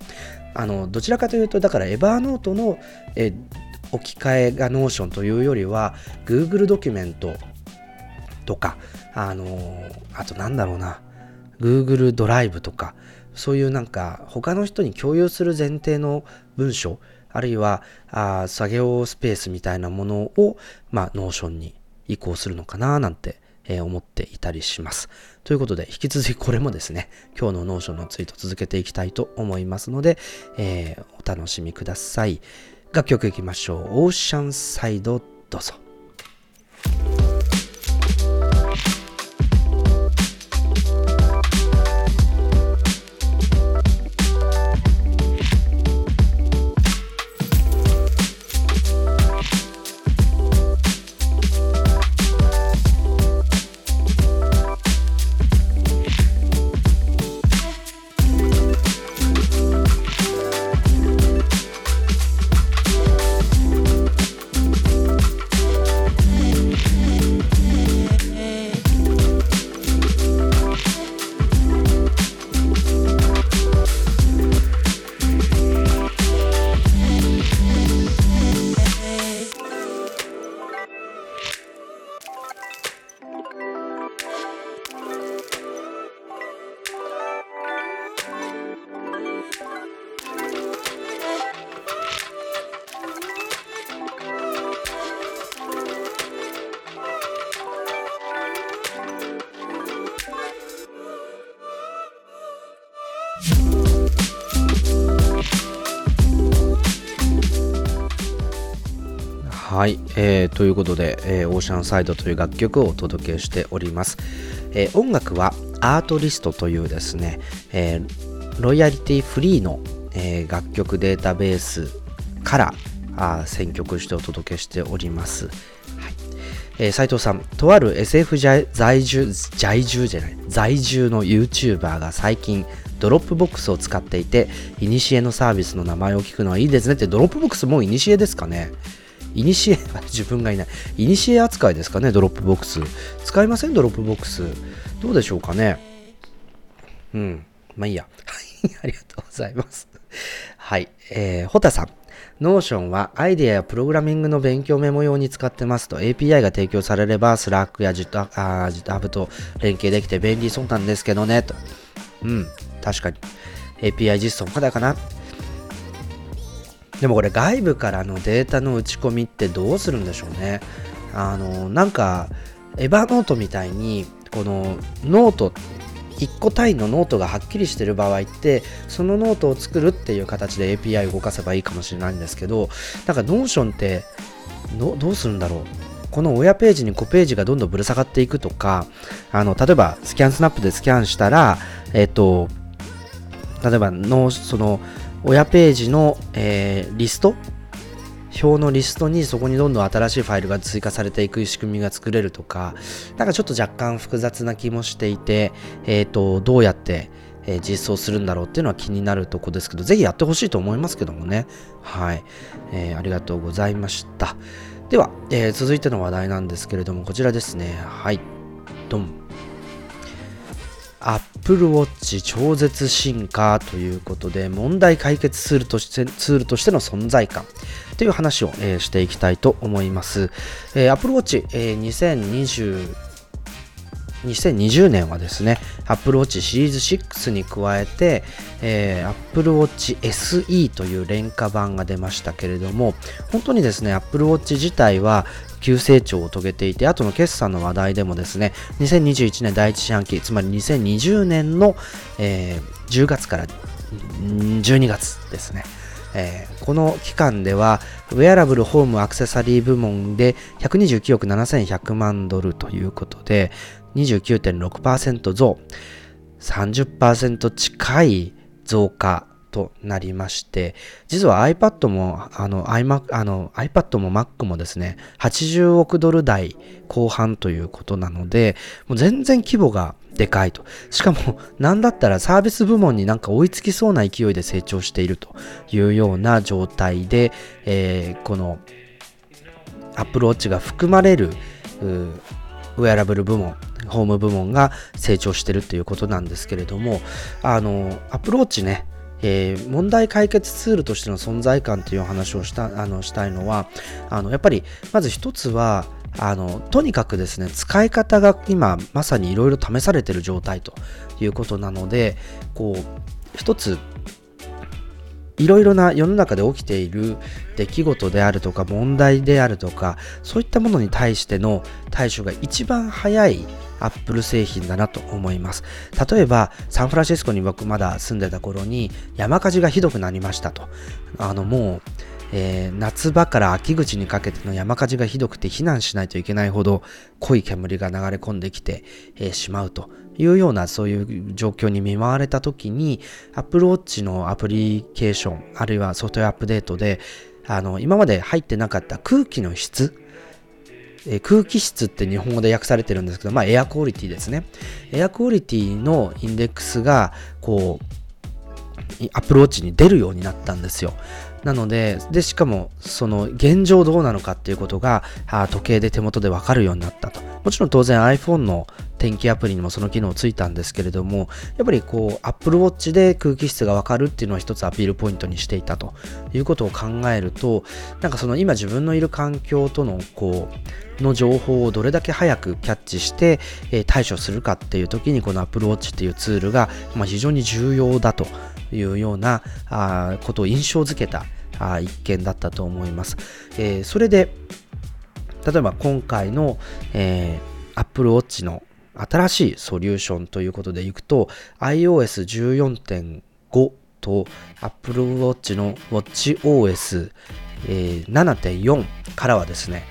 あのどちらかというと、だからエバーノートの、え置き換えが Notion というよりは Google ドキュメントとか、あのあとなんだろうな、Google ドライブとか、そういうなんか他の人に共有する前提の文章、あるいはあ作業スペースみたいなものを、まあ、Notion に移行するのかななんて、えー、思っていたりします。ということで、引き続きこれもですね、今日の Notion のツイート続けていきたいと思いますので、えー、お楽しみください。楽曲いきましょう。オーシャンサイドどうぞ。いうことで、えー、 Oceanside という楽曲をお届けしております。えー、音楽は Artlist というですね、えー、ロイヤリティフリーの、えー、楽曲データベースからあ選曲してお届けしております。はいえー、斉藤さん、とある SF 在住、在住じゃない、在住の YouTuber が最近 Dropbox を使っていて、イニシエのサービスの名前を聞くのはいいですねって、 Dropbox もうイニシエですかねイニシエ、自分がいない。イニシエ扱いですかね、ドロップボックス。使いません、ドロップボックス。どうでしょうかね。うん。まあいいや。ありがとうございます。はい。えー、ホタさん。 Notion はアイデアやプログラミングの勉強メモ用に使ってますと API が提供されれば Slack や GitHub と連携できて便利そうなんですけどねと。うん、確かに。API 実装まだかなでもこれ外部からのデータの打ち込みってどうするんでしょうね。あの、なんか、 Evernote みたいに、このノート、1個単位のノートがはっきりしてる場合って、そのノートを作るっていう形で API を動かせばいいかもしれないんですけど、なんか Notion ってどうするんだろうこの親ページに子ページがどんどんぶら下がっていくとか、あの、例えば ScanSnap でスキャンしたら、えっ、と、例えばの、その、親ページの、えー、リスト？表のリストにそこにどんどん新しいファイルが追加されていく仕組みが作れるとか、なんかちょっと若干複雑な気もしていて、えっ、ー、と、どうやって、えー、実装するんだろうっていうのは気になるとこですけど、ぜひやってほしいと思いますけどもね。はい。えー、ありがとうございました。では、え、続いての話題なんですけれども、こちらですね。はい。ドン。Apple Watch 超絶進化ということで、問題解決ツールとしてツールとしての存在感という話を、えー、していきたいと思います。えー、Apple Watch、えー、2020年はですね、Apple Watch シリーズ6に加えて、えー、Apple Watch SE という廉価版が出ましたけれども、本当にですね、Apple Watch 自体は急成長を遂げていて、後の決算の話題でもですね、2021年第一四半期、つまり2020年の、えー、10月から12月ですね。えー、この期間では、ウェアラブルホームアクセサリー部門で129億7100万ドルということで、29.6%増、30%近い増加となりまして、実は iPad も、あの iMac、あの iPad も Mac もですね、80億ドル台後半ということなので、もう全然規模がでかいと。しかも、なんだったらサービス部門になんか追いつきそうな勢いで成長しているというような状態で、えー、この Apple Watch が含まれるウェアラブル部門、ホーム部門が成長してるっていうことなんですけれども、あの、アプローチね、えー、問題解決ツールとしての存在感という話をしたあのしたいのはあのやっぱりまず一つはあのとにかくですね使い方が今まさにいろいろ試されてる状態ということなのでこう一ついろいろな世の中で起きている出来事であるとか問題であるとかそういったものに対しての対処が一番早いアップル製品だなと思います。例えば、サンフランシスコに僕まだ住んでた頃に山火事がひどくなりましたと。あのもう、えー、夏場から秋口にかけての山火事がひどくて避難しないといけないほど濃い煙が流れ込んできて、えー、しまうというようなそういう状況に見舞われた時に Apple Watch のアプリケーションあるいはソフトウェアアップデートであの今まで入ってなかった空気の質え空気質って日本語で訳されてるんですけど、まあ、エアクオリティですね。エアクオリティのインデックスが、こう、アプローチに出るようになったんですよ。なので、で、しかも、その、現状どうなのかっていうことが、あ時計で手元でわかるようになったと。もちろん当然 iPhone の天気アプリにもその機能ついたんですけれども、やっぱりこう Apple Watch で空気質がわかるっていうのは一つアピールポイントにしていたということを考えると、なんかその今自分のいる環境とのこう、の情報をどれだけ早くキャッチして、えー、対処するかっていう時にこの Apple Watch っていうツールが、まあ、非常に重要だというようなあことを印象づけたあ一件だったと思います。えー、それで例えば今回の、えー、Apple Watch の新しいソリューションということでいくと iOS14.5 と Apple Watch の WatchOS、えー、7.4からはですね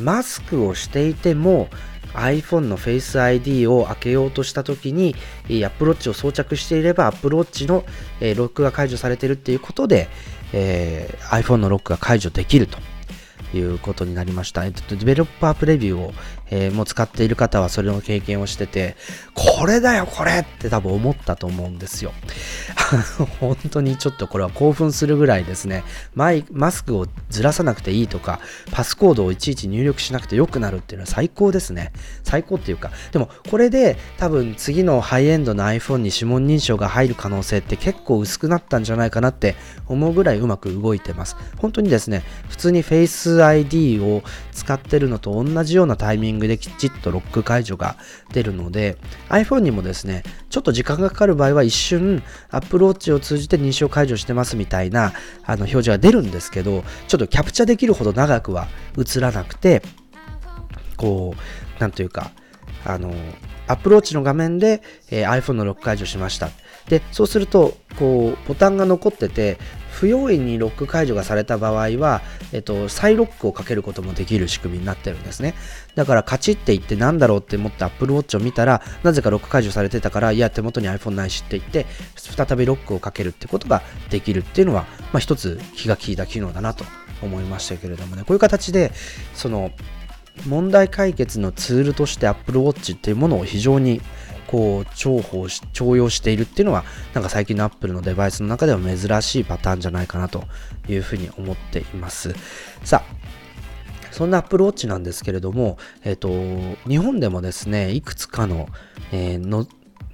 マスクをしていても iPhone の Face ID を開けようとした時に Apple Watch を装着していれば Apple Watch の、ロックが解除されているっていうことで、えー、iPhone のロックが解除できるということになりました。えっと、デベロッパープレビューを、えー、もう使っている方はそれの経験をしてて、これだよ、これって多分思ったと思うんですよ。本当にちょっとこれは興奮するぐらいですね、マイマスクをずらさなくていいとか、パスコードをいちいち入力しなくてよくなるっていうのは最高ですね。最高っていうか、でもこれで多分次のハイエンドの iPhone に指紋認証が入る可能性って結構薄くなったんじゃないかなって思うぐらいうまく動いてます。本当にですね、普通に Face ID を使ってるのと同じようなタイミングできちっとロック解除が出るので iPhone にもですねちょっと時間がかかる場合は一瞬 Apple Watch を通じて認証解除してますみたいなあの表示が出るんですけどちょっとキャプチャできるほど長くは映らなくてこうなんというかあのアプローチの画面で、えー、iPhone のロック解除しました。で、そうすると、こう、ボタンが残ってて、不用意にロック解除がされた場合は、えっと、再ロックをかけることもできる仕組みになってるんですね。だからカチッて言ってなんだろうって思って Apple Watch を見たら、なぜかロック解除されてたから、いや、手元に iPhone ないしって言って、再びロックをかけるってことができるっていうのは、まあ、一つ気が利いた機能だなと思いましたけれどもね、こういう形で、その、問題解決のツールとして Apple Watch っていうものを非常にこう重宝し重用しているっていうのはなんか最近の Apple のデバイスの中では珍しいパターンじゃないかなというふうに思っています。さあそんな Apple Watch なんですけれども、えっ、と、日本でもですね、いくつかの、えー、の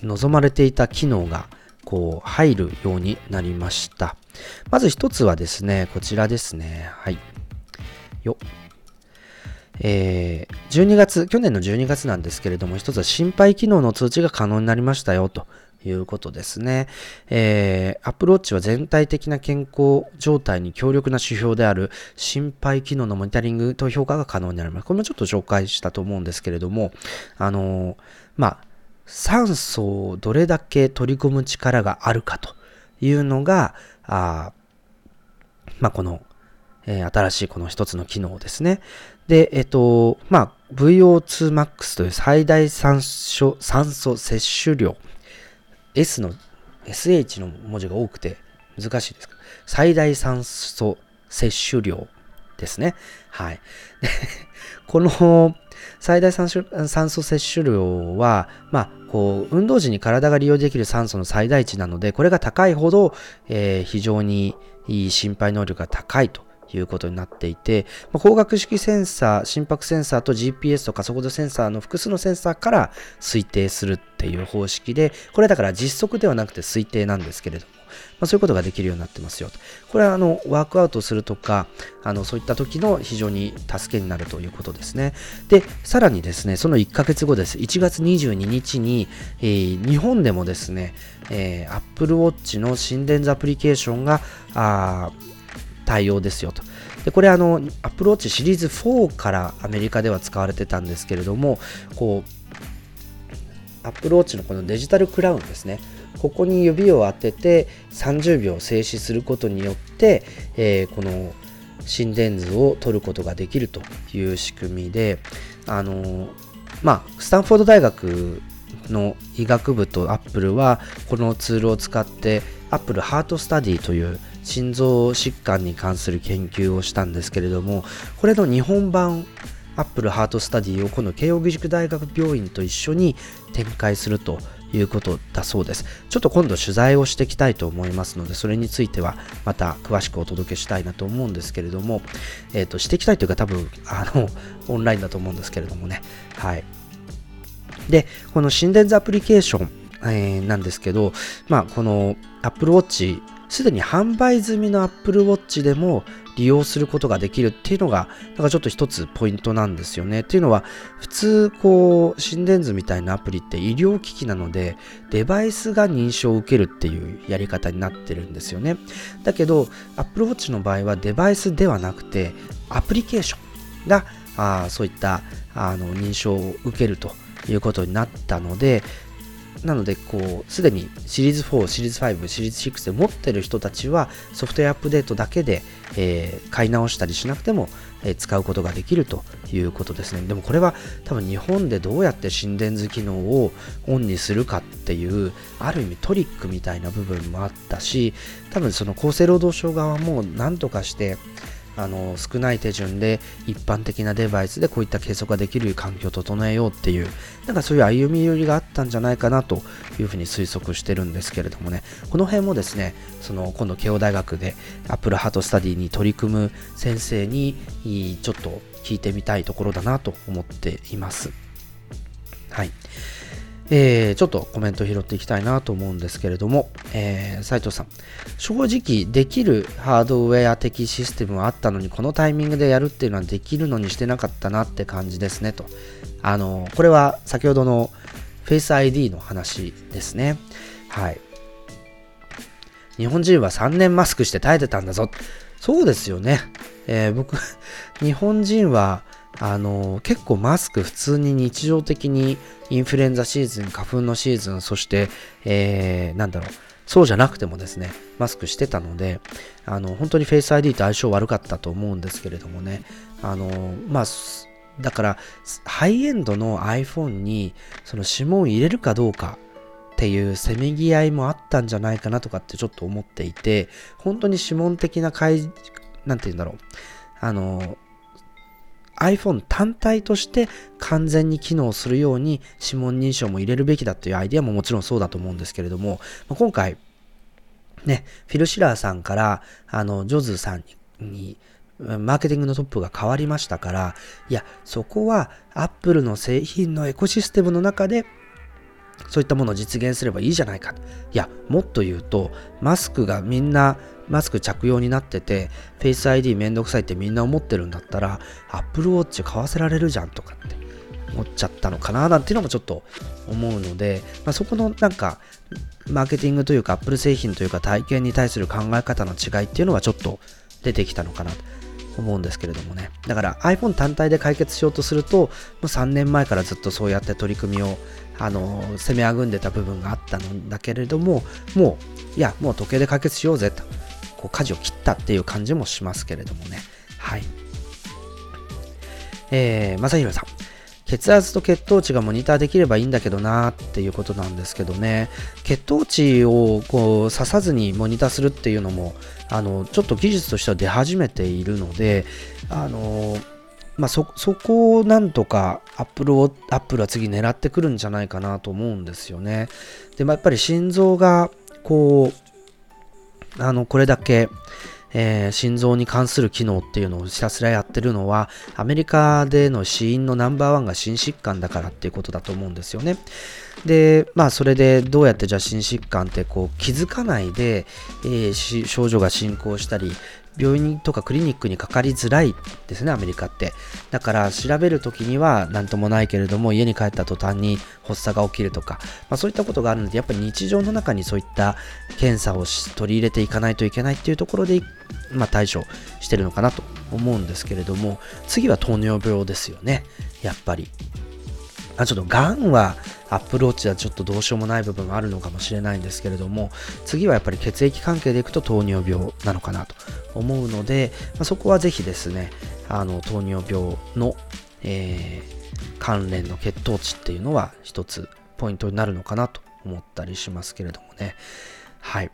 望まれていた機能がこう入るようになりました。まず一つはですね、こちらですね。はい。よえー、12月、去年の12月なんですけれども、一つは心肺機能の通知が可能になりましたよということですね。えー、Apple Watch は全体的な健康状態に強力な指標である心肺機能のモニタリングと評価が可能になります。これもちょっと紹介したと思うんですけれども、あのー、まあ、酸素をどれだけ取り込む力があるかというのが、あまあ、この、えー、新しいこの一つの機能ですね。で、えっと、まあ、VO2max という最大酸素酸素摂取量。S の、SH の文字が多くて難しいです最大酸素摂取量ですね。はい。この最大酸素摂取量は、まあ、こう、運動時に体が利用できる酸素の最大値なので、これが高いほど、えー、非常に心肺能力が高いということになっていて、まあ、光学式センサー、心拍センサーと GPS と加速度センサーの複数のセンサーから推定するっていう方式で、これだから実測ではなくて推定なんですけれども、まあ、そういうことができるようになってますよと。これはあのワークアウトするとか、あのそういった時の非常に助けになるということですね。で、さらにですね、その1ヶ月後です。1月22日に、えー、日本でもですね、えー、Apple Watch の心電図アプリケーションがあ対応ですよと。でこれあの Apple Watch シリーズ4からアメリカでは使われてたんですけれども、こう Apple Watch のこの Digital Crown ですね。ここに指を当てて30秒静止することによって、えー、この心電図を取ることができるという仕組みで、あのまあ、スタンフォード大学の医学部とアップルはこのツールを使って Apple Heart Study という心臓疾患に関する研究をしたんですけれどもこれの日本版 Apple Heart Study をこの慶應義塾大学病院と一緒に展開するということだそうです。ちょっと今度取材をしていきたいと思いますので、それについてはまた詳しくお届けしたいなと思うんですけれども、えっ、ー、と、していきたいというか多分、あの、オンラインだと思うんですけれどもね。はい。で、この心電図アプリケーション、えー、なんですけど、まあ、この Apple Watch すでに販売済みの Apple Watch でも利用することができるっていうのが、なんかちょっと一つポイントなんですよね。っていうのは、普通、こう、心電図みたいなアプリって医療機器なので、デバイスが認証を受けるっていうやり方になってるんですよね。だけど、Apple Watch の場合はデバイスではなくて、アプリケーションが、あそういったあの認証を受けるということになったので、なので、こう、すでにシリーズ4、シリーズ5、シリーズ6で持ってる人たちは、ソフトウェアアップデートだけで、えー、買い直したりしなくても、えー、使うことができるということですね。でもこれは多分日本でどうやって心電図機能をオンにするかっていう、ある意味トリックみたいな部分もあったし、多分その厚生労働省側も何とかして、あの少ない手順で一般的なデバイスでこういった計測ができる環境を整えようっていうなんかそういう歩み寄りがあったんじゃないかなというふうに推測してるんですけれどもね。この辺もですねその今度慶応大学で Apple Heart Study に取り組む先生にちょっと聞いてみたいところだなと思っています。はい。えー、ちょっとコメント拾っていきたいなと思うんですけれども、えー、斉藤さん、正直できるハードウェア的システムはあったのに、このタイミングでやるっていうのはできるのにしてなかったなって感じですねと。あの、これは先ほどの Face ID の話ですね。はい。日本人は3年マスクして耐えてたんだぞ。そうですよね。えー、僕、日本人はあの結構マスク普通に日常的にインフルエンザシーズン、花粉のシーズン、そして、えー、なんだろう、そうじゃなくてもですね、マスクしてたので、あの、本当にフェイス ID と相性悪かったと思うんですけれどもね、あの、まあ、だから、ハイエンドの iPhone に、その指紋を入れるかどうかっていうせめぎ合いもあったんじゃないかなとかってちょっと思っていて、本当に指紋的ななんて言うんだろう、あの、iPhone 単体として完全に機能するように指紋認証も入れるべきだというアイデアももちろんそうだと思うんですけれども、ま今回、ね、フィル・シラーさんから、あの、ジョズさんに、マーケティングのトップが変わりましたから、いや、そこは Apple の製品のエコシステムの中でそういったものを実現すればいいじゃないか。いや、もっと言うと、マスクがみんなマスク着用になってて、Face ID めんどくさいってみんな思ってるんだったら、Apple Watch 買わせられるじゃんとかって思っちゃったのかななんていうのもちょっと思うので、まあ、そこのなんか、マーケティングというか Apple 製品というか体験に対する考え方の違いっていうのはちょっと出てきたのかなと思うんですけれどもね。だから iPhone 単体で解決しようとすると、もう3年前からずっとそうやって取り組みをあの攻めあぐんでた部分があったんだけれどももういやもう時計で解決しようぜとこう舵を切ったっていう感じもしますけれどもね。はい。えー、正弘さん。血圧と血糖値がモニターできればいいんだけどなっていうことなんですけどね。血糖値をこう刺さずにモニターするっていうのもあのちょっと技術としては出始めているのであのまあ、そ、そこをなんとかアップルを、アップルは次狙ってくるんじゃないかなと思うんですよね。で、まあ、やっぱり心臓が、こう、あの、これだけ、えー、心臓に関する機能っていうのをひたすらやってるのは、アメリカでの死因のナンバーワンが心疾患だからっていうことだと思うんですよね。で、まあ、それでどうやってじゃあ心疾患ってこう気づかないで、えー、症状が進行したり、病院とかクリニックにかかりづらいですね、アメリカって。だから調べるときには何ともないけれども、家に帰った途端に発作が起きるとか、まあ、そういったことがあるので、やっぱり日常の中にそういった検査を取り入れていかないといけないっていうところで、まあ、対処してるのかなと思うんですけれども、次は糖尿病ですよね、やっぱり。あちょっとがんはアップルウォッチはちょっとどうしようもない部分があるのかもしれないんですけれども次はやっぱり血液関係でいくと糖尿病なのかなと思うので、まあ、そこはぜひですねあの糖尿病の、えー、関連の血糖値っていうのは一つポイントになるのかなと思ったりしますけれどもね。はい。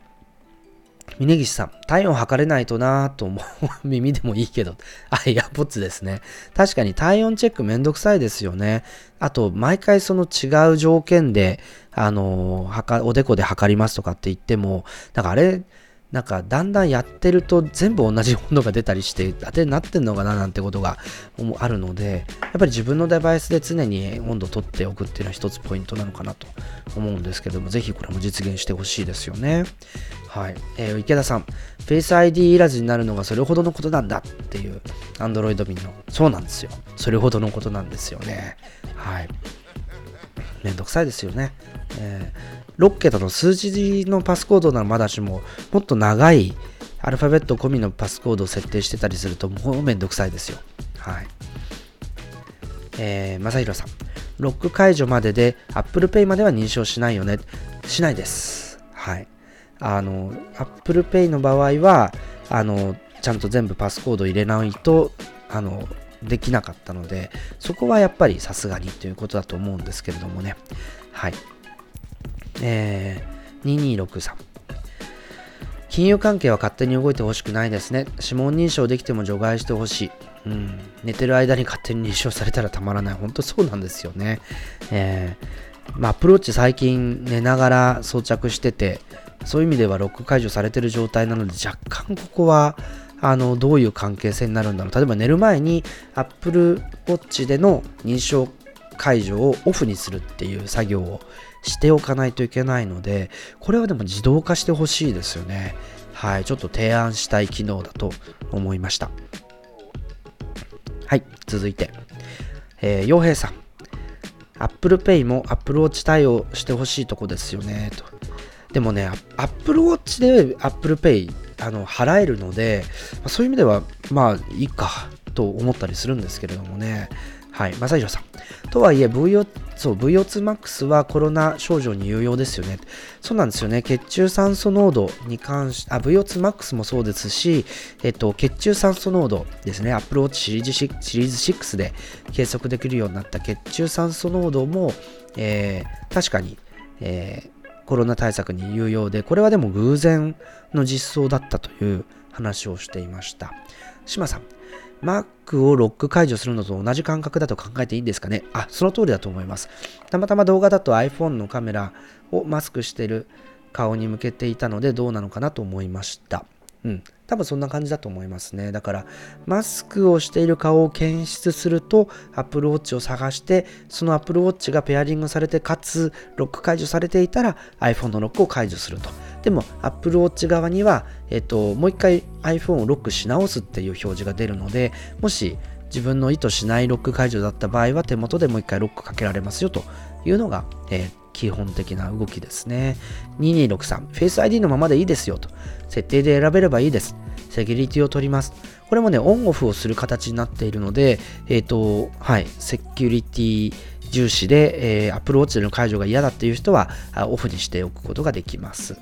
峯岸さん、体温測れないとなぁと思う。耳でもいいけど。あ、イヤポッツですね。確かに体温チェックめんどくさいですよね。あと、毎回その違う条件で、あのはかおでこで測りますとかって言っても、なんかあれ、なんかだんだんやってると全部同じ温度が出たりして当てになってんのかななんてことがあるのでやっぱり自分のデバイスで常に温度を取っておくっていうのは一つポイントなのかなと思うんですけどもぜひこれも実現してほしいですよね。はい、えー、池田さん。Face ID いらずになるのがそれほどのことなんだっていう Android 民のそうなんですよ。それほどのことなんですよね。はい。めんどくさいですよね、えー6桁の数字のパスコードならまだしも、もっと長いアルファベット込みのパスコードを設定してたりすると、もうめんどくさいですよ。はい。えー、まさひろさん。ロック解除までで Apple Pay までは認証しないよね。しないです。はい。あの、Apple Pay の場合は、あの、ちゃんと全部パスコード入れないと、あの、できなかったので、そこはやっぱりさすがにということだと思うんですけれどもね。はい。えー、2263金融関係は勝手に動いてほしくないですね。指紋認証できても除外してほしい。うん。寝てる間に勝手に認証されたらたまらない。本当そうなんですよね。えー、まあ、アプローチ最近寝ながら装着してて、そういう意味ではロック解除されてる状態なので、若干ここは、あの、どういう関係性になるんだろう。例えば寝る前に Apple Watch での認証解除をオフにするっていう作業をしておかないといけないので、これはでも自動化してほしいですよね。はい、ちょっと提案したい機能だと思いました。はい、続いて、えー、洋平さん。Apple Pay も Apple Watch 対応してほしいとこですよね、と。でもね、Apple Watch で Apple Pay あの払えるので、そういう意味では、まあいいかと思ったりするんですけれどもね。はい、正弘さん。とはいえ、VO、そう、VO2max はコロナ症状に有用ですよね。そうなんですよね。血中酸素濃度に関し、あ、VO2max もそうですし、えっと、血中酸素濃度ですね。Apple Watch シリーズシリーズ6で計測できるようになった血中酸素濃度も、えー、確かに、えー、コロナ対策に有用で、これはでも偶然の実装だったという話をしていました。島さん、Mac をロック解除するのと同じ感覚だと考えていいんですかね？あ、その通りだと思います。たまたま動画だと iPhone のカメラをマスクしてる顔に向けていたのでどうなのかなと思いました。うん。多分そんな感じだと思いますね。だから、マスクをしている顔を検出すると、Apple Watch を探して、その Apple Watch がペアリングされて、かつ、ロック解除されていたら、iPhone のロックを解除すると。でも、Apple Watch 側には、えっと、もう一回 iPhone をロックし直すっていう表示が出るので、もし、自分の意図しないロック解除だった場合は手元でもう一回ロックかけられますよというのが、えー、基本的な動きですね。2263、Face ID のままでいいですよと。設定で選べればいいです。セキュリティを取ります。これもね、オンオフをする形になっているので、えっ、ー、と、はい、セキュリティ重視で、えー、Apple Watch での解除が嫌だっていう人は、オフにしておくことができます。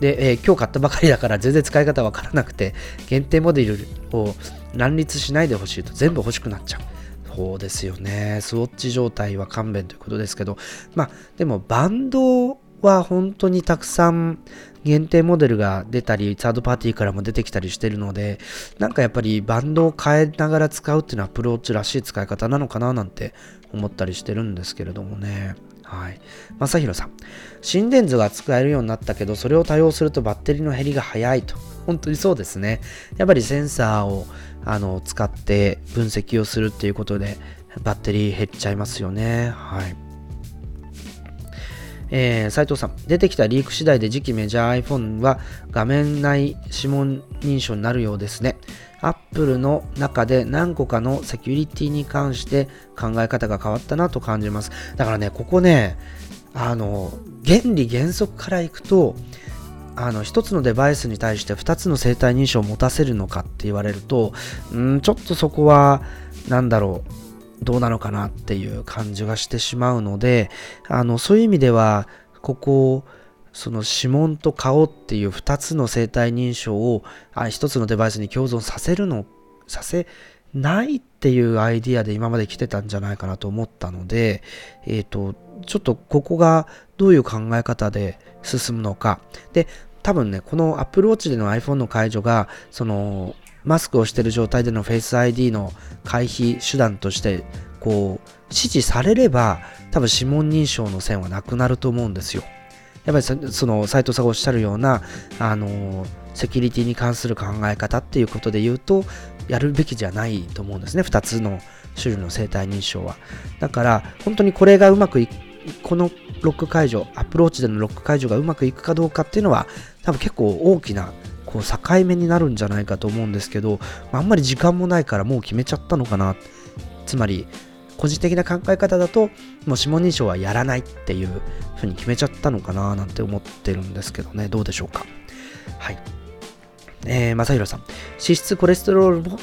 で、えー、今日買ったばかりだから全然使い方わからなくて、限定モデルを乱立しないでほしいと全部欲しくなっちゃう。そうですよね。スウォッチ状態は勘弁ということですけど、まあ、でもバンドは本当にたくさん限定モデルが出たり、サードパーティーからも出てきたりしてるので、なんかやっぱりバンドを変えながら使うっていうのはアプローチらしい使い方なのかななんて思ったりしてるんですけれどもね。はい。正宏さん。心電図が使えるようになったけど、それを多用するとバッテリーの減りが早いと。本当にそうですね。やっぱりセンサーをあの使って分析をするっていうことで、バッテリー減っちゃいますよね。はい。えー、斉藤さん、出てきたリーク次第で次期メジャー iPhone は画面内指紋認証になるようですね。Apple の中で何個かのセキュリティに関して考え方が変わったなと感じます。だからね、ここね、あの、原理原則からいくと、あの1つのデバイスに対して2つの生体認証を持たせるのかって言われると、んちょっとそこは、何だろう、どうなのかなっていう感じがしてしまうので、あのそういう意味では、ここ、その指紋と顔っていう2つの生体認証をあ1つのデバイスに共存させるの、させないっていうアイディアで今まで来てたんじゃないかなと思ったので、えっ、ー、と、ちょっとここがどういう考え方で進むのか。で、多分ね、この Apple Watch での iPhone の解除が、その、マスクをしてる状態での Face ID の回避手段として、こう、指示されれば、多分指紋認証の線はなくなると思うんですよ。やっぱりその斉藤さんがおっしゃるような、あのセキュリティに関する考え方っていうことで言うと、やるべきじゃないと思うんですね。2つの種類の生体認証は。だから、本当にこれがうまくいこのロック解除、アプローチでのロック解除がうまくいくかどうかっていうのは、多分結構大きなこう境目になるんじゃないかと思うんですけど、あんまり時間もないからもう決めちゃったのかな。つまり、個人的な考え方だと、もう指紋認証はやらないっていうふうに決めちゃったのかななんて思ってるんですけどね、どうでしょうか。はい。えー、正宏さん、脂質コレステロールも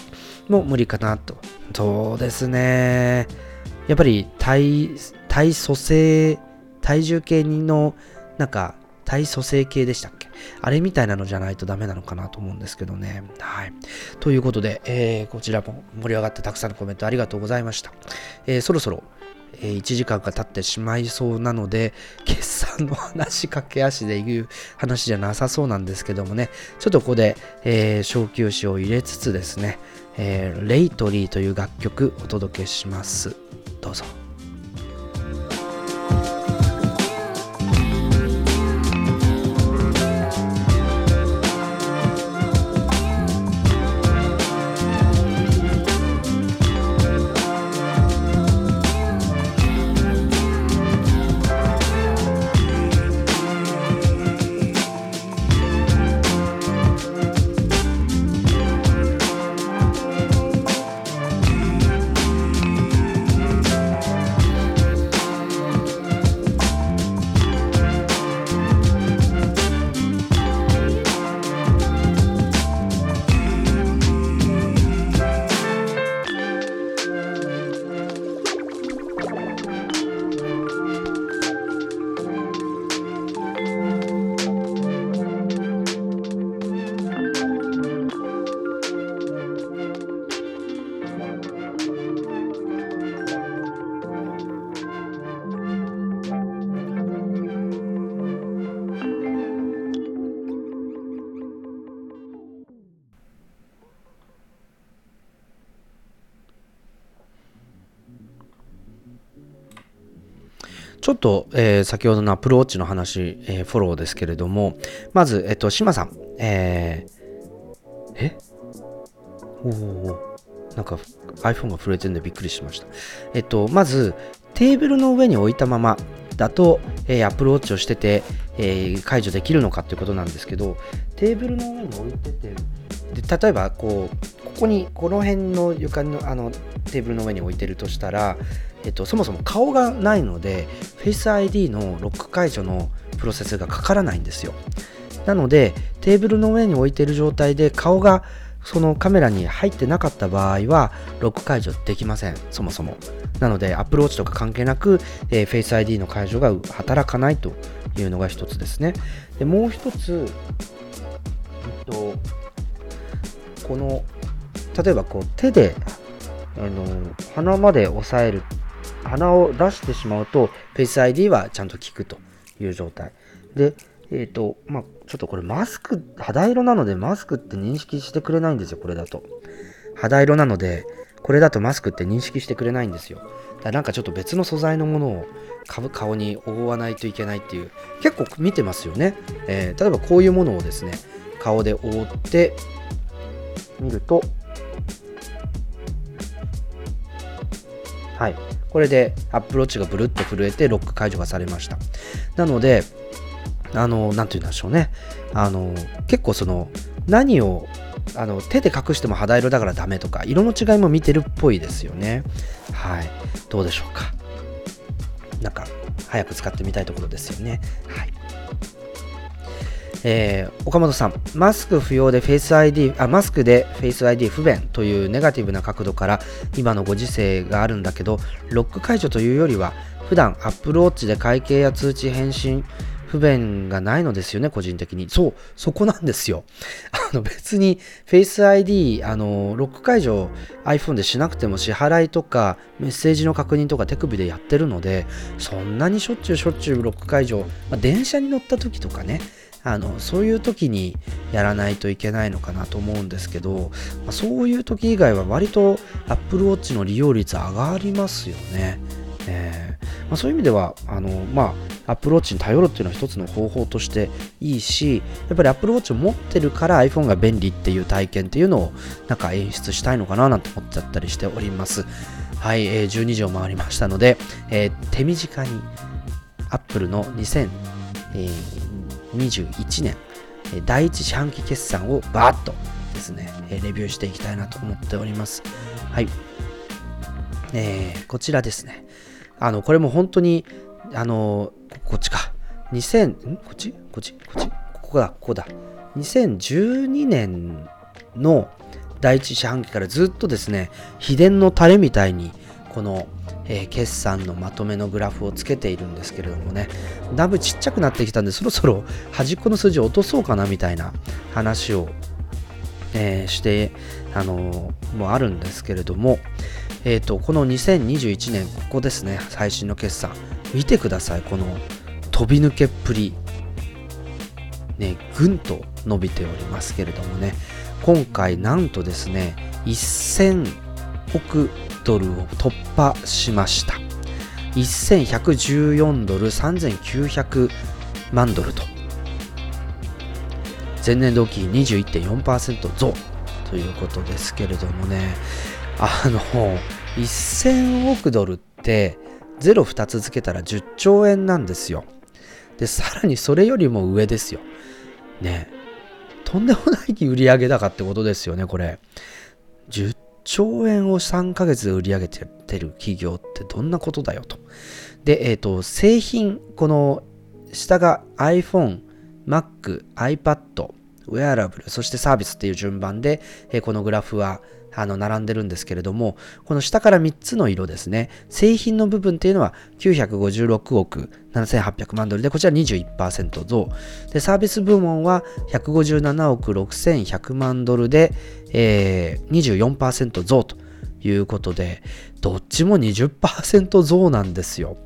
も無理かなと。そうですね。やっぱり体、体組成、体重計の、なんか、体組成計でしたっけ？あれみたいなのじゃないとダメなのかなと思うんですけどね。はい。ということで、えー、こちらも盛り上がってたくさんのコメントありがとうございました。えー、そろそろ、えー、1時間が経ってしまいそうなので、決算の話駆け足で言う話じゃなさそうなんですけどもね、ちょっとここで、えー、小休止を入れつつですね、えー、レイトリーという楽曲お届けします。どうぞ。ちょっと、えー、先ほどのアプローチの話、えー、フォローですけれども、まず、えっと、島さん、えー、え？おおなんか iPhone が震えてるんでびっくりしました。えっと、まず、テーブルの上に置いたままだと、えー、アプローチをしてて、えー、解除できるのかっていうことなんですけど、テーブルの上に置いてて、で例えばこう、ここに、この辺の床のあのテーブルの上に置いてるとしたら、えっと、そもそも顔がないので、Face ID のロック解除のプロセスがかからないんですよ。なので、テーブルの上に置いている状態で顔がそのカメラに入ってなかった場合は、ロック解除できません、そもそも。なので、アプローチとか関係なく、えー、Face ID の解除が働かないというのが一つですね。でもう一つ、えっと、この、例えばこう手で、あの鼻まで押さえる、鼻を出してしまうと、Face ID はちゃんと効くという状態。で、えっ、ー、と、まあ、ちょっとこれマスク、肌色なのでマスクって認識してくれないんですよ、これだと。肌色なので、これだとマスクって認識してくれないんですよ。だからなんかちょっと別の素材のものを顔に覆わないといけないっていう、結構見てますよね。えー、例えばこういうものをですね、顔で覆ってみると、はい。これでアップローチがブルッと震えてロック解除がされました。なので、あの、なんて言うんでしょうね。あの、結構その、何をあの手で隠しても肌色だからダメとか色の違いも見てるっぽいですよね。はい。どうでしょうか。なんか早く使ってみたいところですよね。はい。えー、岡本さん、マスク不要でフェイス ID、あ、マスクでフェイス ID 不便というネガティブな角度から今のご時世があるんだけど、ロック解除というよりは、普段 Apple Watch で会計や通知返信不便がないのですよね、個人的に。そう、そこなんですよ。あの別に Face ID、あの、ロック解除 iPhone でしなくても支払いとかメッセージの確認とか手首でやってるので、そんなにしょっちゅうしょっちゅうロック解除、まあ、電車に乗った時とかね、あのそういう時にやらないといけないのかなと思うんですけど、まあ、そういう時以外は割と Apple Watch の利用率上がりますよね。えーまあ、そういう意味ではあの、まあ、アプローチに頼るっていうのは一つの方法としていいしやっぱりアプローチを持ってるから iPhone が便利っていう体験っていうのをなんか演出したいのかななんて思っちゃったりしておりますはい、えー、12時を回りましたので、えー、手短に Apple の2000 2021年第一四半期決算をバーッとですね、レビューしていきたいなと思っております。はい。えー、こちらですね。あの、これも本当に、あの、こっちか。2000、ん？こっち？こっち？こっち？ここだ、ここだ。2012年の第一四半期からずっとですね、秘伝のタレみたいに、この、えー、決算のまとめのグラフをつけているんですけれどもね、だいぶちっちゃくなってきたんで、そろそろ端っこの数字を落とそうかなみたいな話を、えー、して、あのー、もあるんですけれども、えっ、と、この2021年、ここですね、最新の決算。見てください、この飛び抜けっぷり。ね、ぐんと伸びておりますけれどもね、今回なんとですね、1000億ドルを突破しました。1114ドル3900万ドルと。前年同期21.4%増ということですけれどもね、あの、1000億ドルって02つ付けたら10兆円なんですよ。で、さらにそれよりも上ですよ。ね。とんでもない売上高ってことですよね、これ。10兆円を3ヶ月で売り上げてる企業ってどんなことだよと。で、えっ、ー、と、製品、この下が iPhone、Mac、iPad、ウェアラブル、そしてサービスっていう順番で、えー、このグラフはあの並んでるんですけれども、この下から3つの色ですね、製品の部分っていうのは956億7800万ドルで、こちら21%増。で、サービス部門は157億6100万ドルで、えー、24%増ということで、どっちも20%増なんですよ。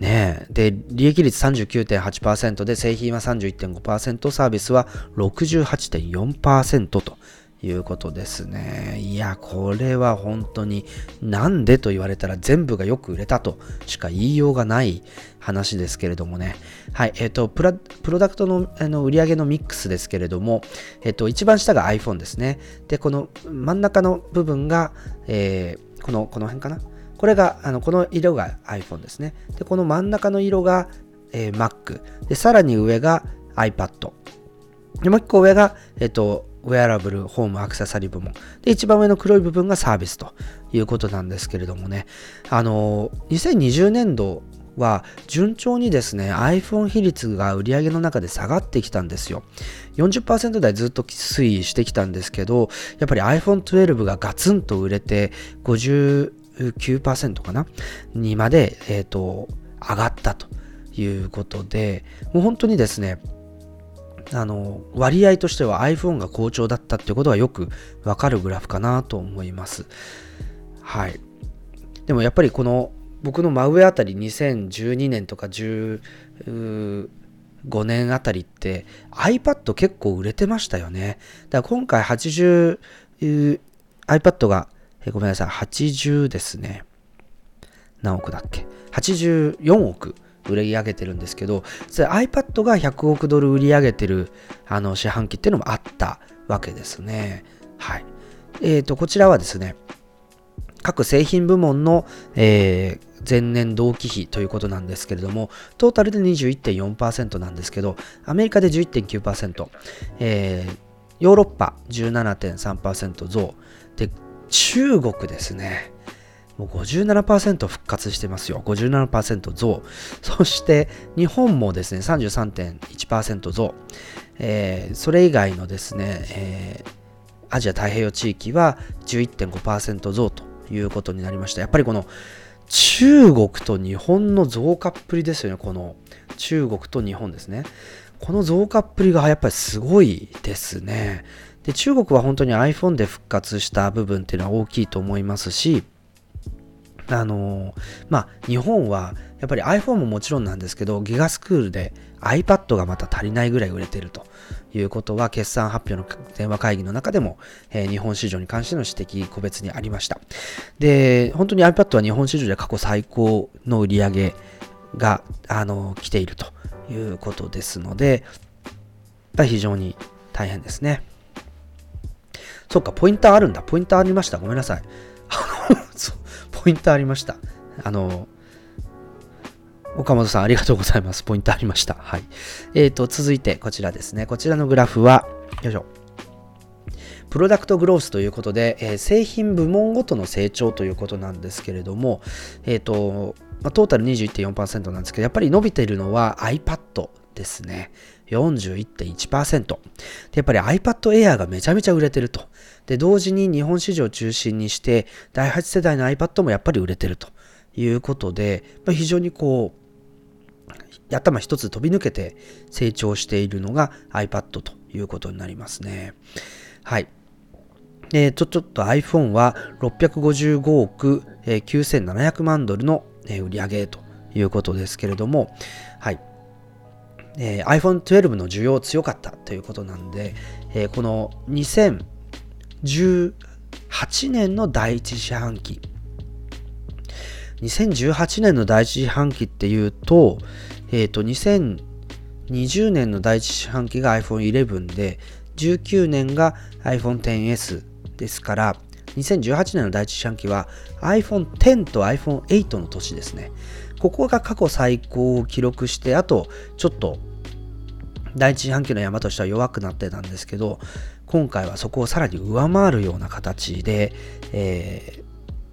ねえで、利益率39.8%で、製品は31.5%、サービスは68.4%ということですね。いや、これは本当になんでと言われたら全部がよく売れたとしか言いようがない話ですけれどもね。はい、えっ、ー、とプ、ロダクトのあの売上のミックスですけれども、えっ、ー、と、一番下が iPhone ですね。で、この真ん中の部分が、えー、この、この辺かな？これが、あのこの色が iPhone ですね。で、この真ん中の色が、えー、Mac。で、さらに上が iPad。で、もう一個上が、えっ、と、ウェアラブル、ホーム、アクセサリー部門。で、一番上の黒い部分がサービスということなんですけれどもね。あの、2020年度は順調にですね、iPhone 比率が売り上げの中で下がってきたんですよ。40%台ずっと推移してきたんですけど、やっぱり iPhone12 がガツンと売れて59%かな？にまで、えーと上がったということで、もう本当にですね、あの割合としては iPhone が好調だったってことがよくわかるグラフかなと思います。はい。でもやっぱりこの僕の真上あたり2012年とか15年あたりって iPad 結構売れてましたよね。だから今回80、iPad が、えごめんなさい、80ですね。何億だっけ ?84 億売り上げてるんですけど、iPad が100億ドル売り上げてるあの四半期っていうのもあったわけですね。はい。えっ、ー、と、こちらはですね、各製品部門の、えー、前年同期比ということなんですけれども、トータルで21.4%なんですけど、アメリカで11.9%、えー、ヨーロッパ17.3%増、で、中国ですね。もう57%復活してますよ。57%増。そして日本もですね、33.1%増。えー、それ以外のですね、えー、アジア太平洋地域は11.5%増ということになりました。やっぱりこの中国と日本の増加っぷりですよね。この中国と日本ですね。この増加っぷりがやっぱりすごいですね。で中国は本当に iPhone で復活した部分っていうのは大きいと思いますし、あのまあ、日本はやっぱり iPhone ももちろんなんですけど、ギガスクールで iPad がまた足りないぐらい売れてるということは、決算発表の電話会議の中でも、えー、日本市場に関しての指摘、個別にありました。で、本当に iPad は日本市場で過去最高の売り上げが、あの来ているということですので、非常に大変ですね。そっか、ポインターあるんだ。ポインターありました。ごめんなさい。ポイントありました。あの、岡本さんありがとうございます。ポイントありました。はい。えーと、続いてこちらですね。こちらのグラフは、よいしょ。プロダクトグロースということで、えー、製品部門ごとの成長ということなんですけれども、えっ、ー、と、まあ、トータル21.4%なんですけど、やっぱり伸びているのは iPad ですね。41.1%。で、やっぱり iPad Air がめちゃめちゃ売れてると。で、同時に日本市場を中心にして、第8世代の iPad もやっぱり売れてるということで、まあ、非常にこう、頭一つ飛び抜けて成長しているのが iPad ということになりますね。はい。えー、ちょ、ちょっと iPhone は655億、えー、9700万ドルの、えー、売り上げということですけれども、はい。えー、iPhone 12の需要強かったということなんで、えー、この2018年の第一四半期2018年の第一四半期っていうと、え、ー、と、2020年の第一四半期が iPhone11 で、19年が iPhone XS ですから、2018年の第一四半期は iPhone X と iPhone8 の年ですね。ここが過去最高を記録して、あとちょっと第一四半期の山としては弱くなってたんですけど、今回はそこをさらに上回るような形で、え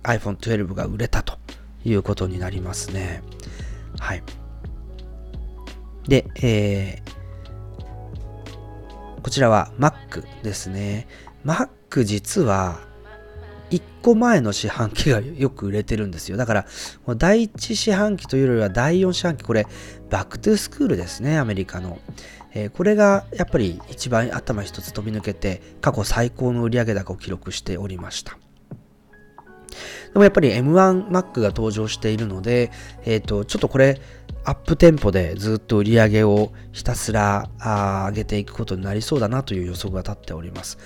ー、iPhone 12が売れたということになりますね。はい。で、えー、こちらは Mac ですね。Mac 実は1個前の四半期がよく売れてるんですよ。だから、第1四半期というよりは第4四半期、これ、 Back to School ですね、アメリカの。えー、これがやっぱり一番頭一つ飛び抜けて、過去最高の売上高を記録しておりました。でもやっぱり M1Mac が登場しているので、えっ、ー、と、ちょっとこれ、アップテンポでずっと売り上げをひたすら上げていくことになりそうだなという予測が立っております。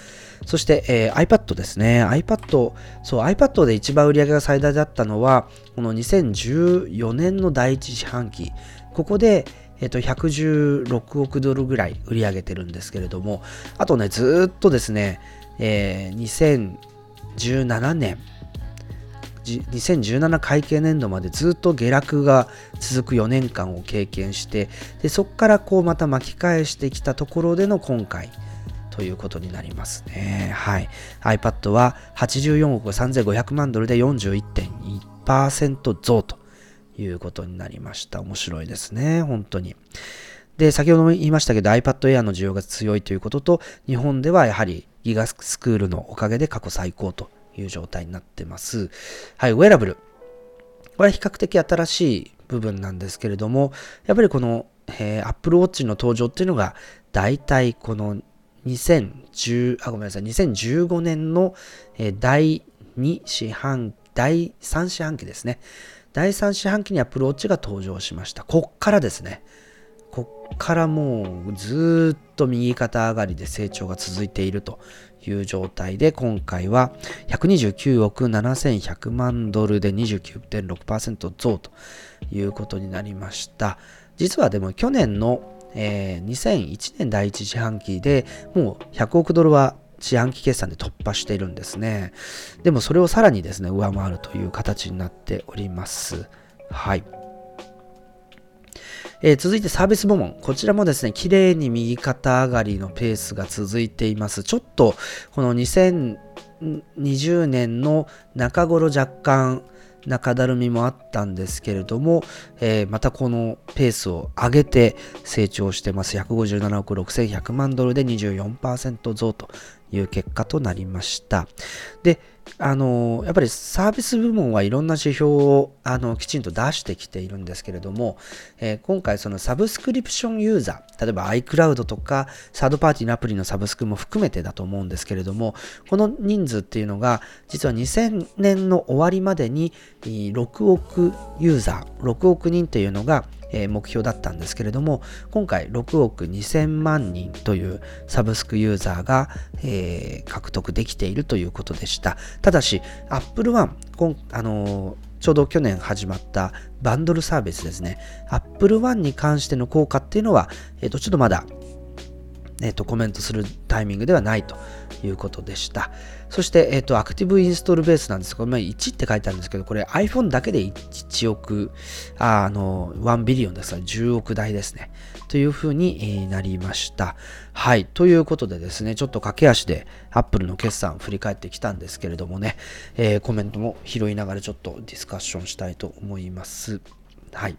そして、えー、iPad ですね。iPad、そう、iPad で一番売り上げが最大だったのは、この2014年の第一四半期。ここで、えっ、と、116億ドルぐらい売り上げてるんですけれども、あとね、ずっとですね、えー、2017年、2017会計年度までずっと下落が続く4年間を経験してでそこからこうまた巻き返してきたところでの今回ということになりますね。はい。iPad は84億3500万ドルで41.1%増ということになりました。面白いですね。本当に。で、先ほども言いましたけど iPad Air の需要が強いということと、日本ではやはりギガスクールのおかげで過去最高という状態になってます。はい、ウェアラブル。これは比較的新しい部分なんですけれども、やっぱりこの、えー、Apple Watch の登場っていうのが、大体この2010、あ、ごめんなさい、2015年の、えー、第2四半、第3四半期ですね。第3四半期に Apple Watch が登場しました。こっからですね。こっからもうずっと右肩上がりで成長が続いているという状態で、今回は129億7100万ドルで29.6%増ということになりました。実はでも去年の、えー、2001年第一四半期でもう100億ドルは四半期決算で突破しているんですね。でもそれをさらにですね、上回るという形になっております。はい。えー、続いてサービス部門。こちらもですね、綺麗に右肩上がりのペースが続いています。ちょっと、この2020年の中頃若干、中だるみもあったんですけれども、えー、またこのペースを上げて成長してます。157億6100万ドルで24%増という結果となりました。で、あのやっぱりサービス部門はいろんな指標をあのきちんと出してきているんですけれども、えー、今回そのサブスクリプションユーザー、例えば iCloud とかサードパーティーのアプリのサブスクも含めてだと思うんですけれども、この人数っていうのが実は2000年の終わりまでに6億ユーザー、6億人というのがえ目標だったんですけれども、今回6億2000万人というサブスクユーザーが、えー、獲得できているということでした。ただし、Apple One、あのー、ちょうど去年始まったバンドルサービスですね。Apple One に関しての効果っていうのは、えっ、ー、と、ちょっとまだえっ、と、コメントするタイミングではないということでした。そして、えっ、と、アクティブインストールベースなんですが、まあ、1って書いてあるんですけど、これ iPhone だけで 1, 1億、ああの、1ビリオンですから10億台ですね。というふうになりました。はい。ということでですね、ちょっと駆け足で Apple の決算振り返ってきたんですけれどもね、えー、コメントも拾いながらちょっとディスカッションしたいと思います。はい。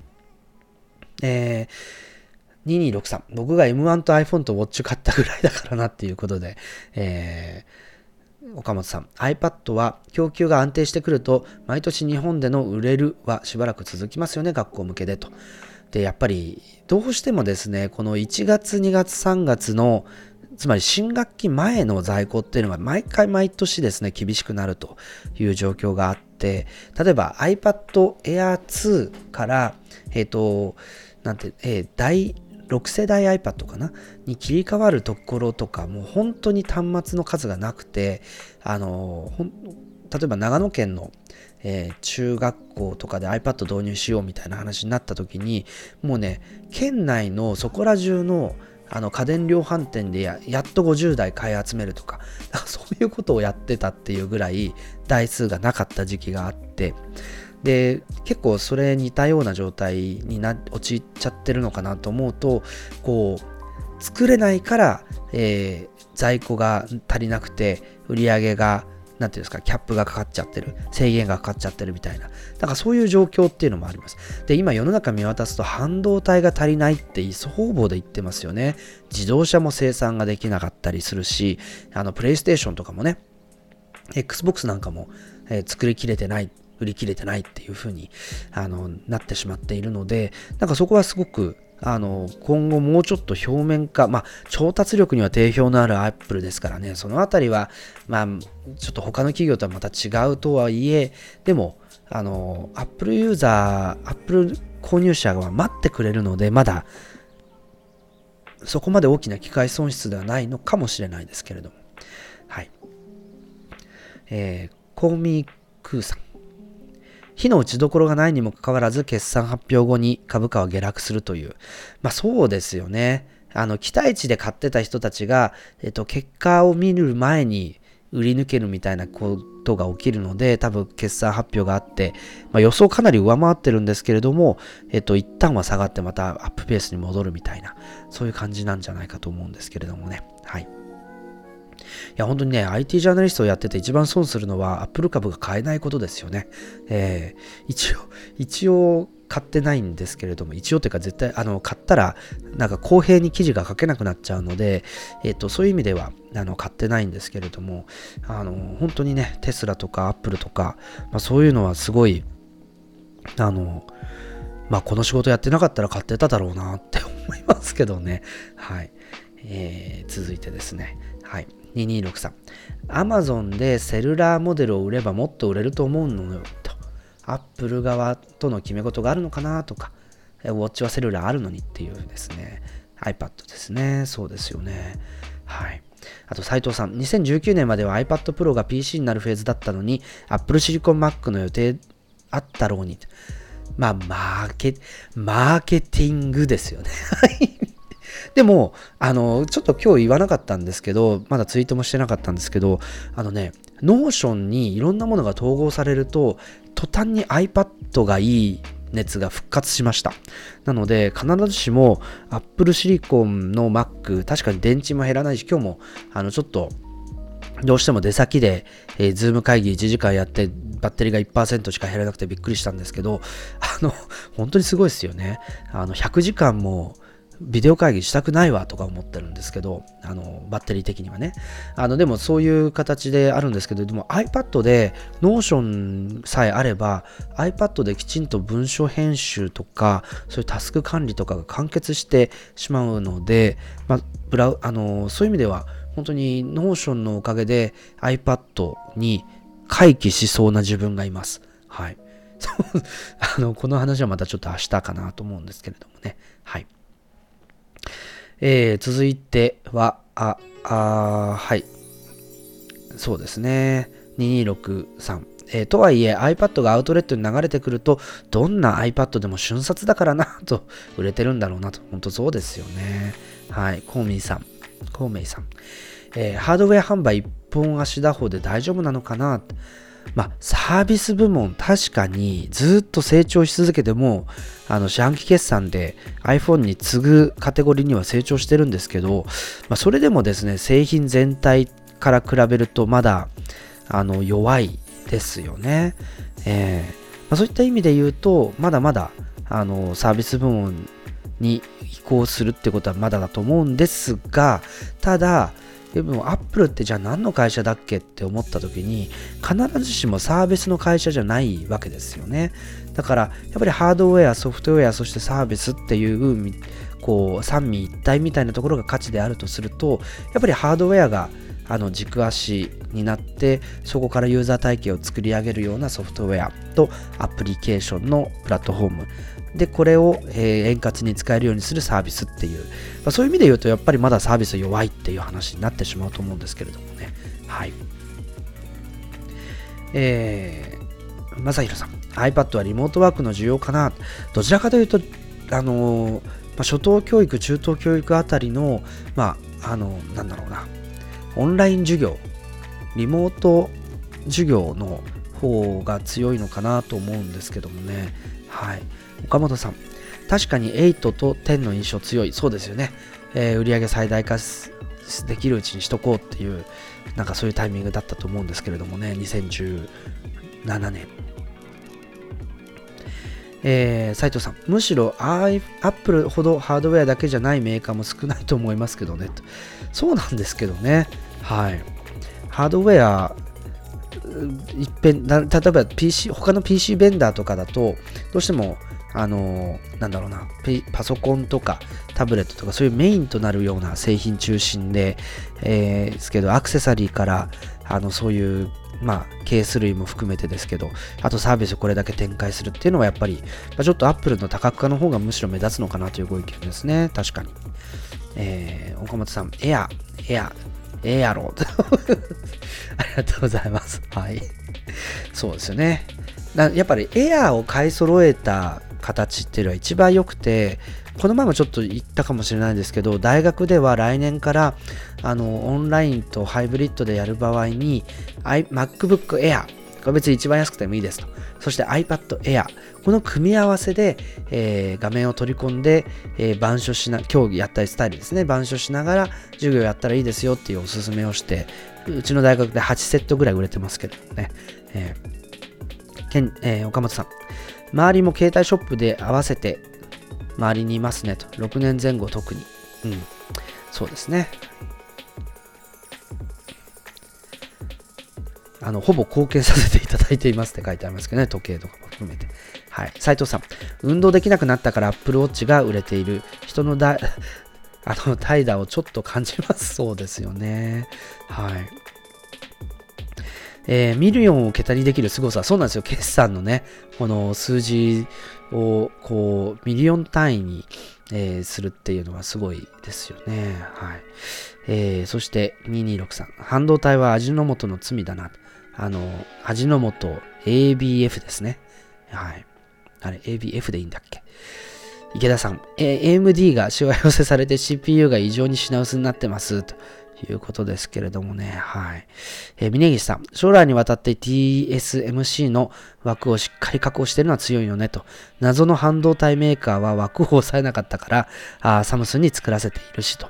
えー2263。僕が M1 と iPhone と Watch 買ったぐらいだからなっていうことで、えー、岡本さん、iPad は供給が安定してくると、毎年日本での売れるはしばらく続きますよね、学校向けでと。で、やっぱり、どうしてもですね、この1月、2月、3月の、つまり新学期前の在庫っていうのが毎回毎年ですね、厳しくなるという状況があって、例えば iPad Air 2から、えっ、ー、と、なんて、えー、大6世代 iPad かな？に切り替わるところとかもう本当に端末の数がなくてあの例えば長野県の、えー、中学校とかで iPad 導入しようみたいな話になった時にもうね県内のそこら中のあの家電量販店でやっと50台買い集めるとかそういうことをやってたっていうぐらい台数がなかった時期があってで結構それ似たような状態にな陥っちゃってるのかなと思うとこう作れないから、えー、在庫が足りなくて売り上げがなんていうんですか、キャップがかかっちゃってる、制限がかかっちゃってるみたいな。だからそういう状況っていうのもあります。で、今世の中見渡すと半導体が足りないって方々で言ってますよね。自動車も生産ができなかったりするし、あの、プレイステーションとかもね、Xbox なんかも、えー、作りきれてない売り切れてないっていう風にあのなってしまっているので、なんかそこはすごくあの今後もうちょっと表面化、まあ、調達力には定評のあるアップルですからね、そのあたりは、まあ、ちょっと他の企業とはまた違うとはいえ、でも、あの、アップルユーザー、アップル購入者は待ってくれるので、まだそこまで大きな機会損失ではないのかもしれないですけれども。はい。えー、コーミークーさん。非の打ちどころがないにもかかわらず、決算発表後に株価は下落するという。まあそうですよね。あの、期待値で買ってた人たちが、えっと、結果を見る前に売り抜けるみたいなことが起きるので、多分決算発表があって、まあ、予想かなり上回ってるんですけれども、えっと、一旦は下がってまたアップペースに戻るみたいな、そういう感じなんじゃないかと思うんですけれどもね。はい。いや、本当にね、IT ジャーナリストをやってて一番損するのは、アップル株が買えないことですよね。えー、一応、一応、買ってないんですけれども、一応というか絶対、あの、買ったら、なんか公平に記事が書けなくなっちゃうので、えっ、と、そういう意味では、あの、買ってないんですけれども、あの、本当にね、テスラとかアップルとか、まあ、そういうのはすごい、あの、まあ、この仕事やってなかったら買ってただろうなって思いますけどね。はい。えー、続いてですね。はい。2263。Amazon でセルラーモデルを売ればもっと売れると思うのよと。Apple 側との決め事があるのかなとか、Watch はセルラーあるのにっていうですね。iPad ですね。そうですよね。はい。あと斉藤さん、2019年までは iPad Pro が PC になるフェーズだったのに、Apple Silicon Mac の予定あったろうに。まあ、マーケ、マーケティングですよね。はい。でも、あの、ちょっと今日言わなかったんですけど、まだツイートもしてなかったんですけど、あのね、 Notion にいろんなものが統合されると、途端に iPad がいい熱が復活しました。なので、必ずしも Apple Silicon の Mac、確かに電池も減らないし、今日も、あの、ちょっと、どうしても出先で、えー、ズーム会議1時間やって、バッテリーが1%しか減らなくてびっくりしたんですけど、あの、本当にすごいですよね。あの、100時間も、ビデオ会議したくないわとか思ってるんですけど、あの、バッテリー的にはね。あの、でもそういう形であるんですけど、でも iPad で Notion さえあれば、iPad できちんと文書編集とか、そういうタスク管理とかが完結してしまうので、まあ、ブラあの、そういう意味では、本当に Notion のおかげで iPad に回帰しそうな自分がいます。はい。あの、この話はまたちょっと明日かなと思うんですけれどもね。はい。えー、続いては、あ、あはい。そうですね。2263。えー、とはいえ iPad がアウトレットに流れてくると、どんな iPad でも瞬殺だからな、と売れてるんだろうなと。本当そうですよね。はい。コーミーさん。コーメイさん。えー、ハードウェア販売一本足打法で大丈夫なのかなまあ、サービス部門確かにずっと成長し続けても、あの四半期決算で iPhone に次ぐカテゴリーには成長してるんですけど、まあ、それでもですね、製品全体から比べるとまだあの弱いですよね。えーまあ、そういった意味で言うと、まだまだあのサービス部門に移行するってことはまだだと思うんですが、ただ、でもアップルってじゃあ何の会社だっけって思った時に必ずしもサービスの会社じゃないわけですよね。だからやっぱりハードウェアソフトウェアそしてサービスっていうこう三位一体みたいなところが価値であるとするとやっぱりハードウェアがあの軸足になってそこからユーザー体系を作り上げるようなソフトウェアとアプリケーションのプラットフォーム。でこれを、え、円滑に使えるようにするサービスっていう、ま、そういう意味で言うとやっぱりまだサービス弱いっていう話になってしまうと思うんですけれどもね。はい。えー、まさひろさん。iPad はリモートワークの需要かな。どちらかというとあの、ま、初等教育中等教育あたりのまああのなんだろうな。オンライン授業。リモート授業の方が強いのかなと思うんですけどもね。はい。岡本さん。確かに8と10の印象強い。そうですよね。えー、売上最大化できるうちにしとこうっていう、なんかそういうタイミングだったと思うんですけれどもね、2017年。えー、斉藤さん、むしろアップルほどハードウェアだけじゃないメーカーも少ないと思いますけどね。そうなんですけどね。はい。ハードウェア、一遍例えば PC、他の PC ベンダーとかだと、どうしてもあのなんだろうな、パソコンとかタブレットとかそういうメインとなるような製品中心で、えー、ですけど、アクセサリーから、あの、そういうまあ、ケース類も含めてですけど、あとサービスをこれだけ展開するっていうのはやっぱり、まあ、ちょっとアップルの多角化の方がむしろ目立つのかなというご意見ですね。確かに。えー、岡本さん、エア、エア、ええやろ。ありがとうございます。はい。そうですよね。やっぱりエアーを買い揃えた形っていうのは一番良くて、この前もちょっと言ったかもしれないんですけど、大学では来年からあのオンラインとハイブリッドでやる場合に MacBook Air、これ別に一番安くてもいいですと。そして iPad Air、この組み合わせで、えー、画面を取り込んで、えー、板書しな、競技やったりスタイルですね、板書しながら授業やったらいいですよっていうおすすめをして、うちの大学で8セットぐらい売れてますけどね。えーけんえー、岡本さん、周りも携帯ショップで合わせて周りにいますねと。6年前後特に。うん。そうですね。あの、ほぼ貢献させていただいていますって書いてありますけどね、時計とかも含めて。はい。斉藤さん、運動できなくなったから Apple Watch が売れている人のだ、あの、怠惰をちょっと感じます。そうですよね。はい。えー、ミリオンを桁にできる凄さ。そうなんですよ。決算のね、この数字を、こう、ミリオン単位に、えー、するっていうのはすごいですよね。はい。えー、そして、2263。半導体は味の素の罪だな。あの、味の素 ABF ですね。はい。あれ、ABF でいいんだっけ？池田さん、えー、AMD がしわ寄せされて CPU が異常に品薄になってます。ということですけれどもね。はい。えー、峯岸さん、将来にわたって TSMC の枠をしっかり確保してるのは強いよねと。謎の半導体メーカーは枠を抑えなかったから、あサムスンに作らせているしと。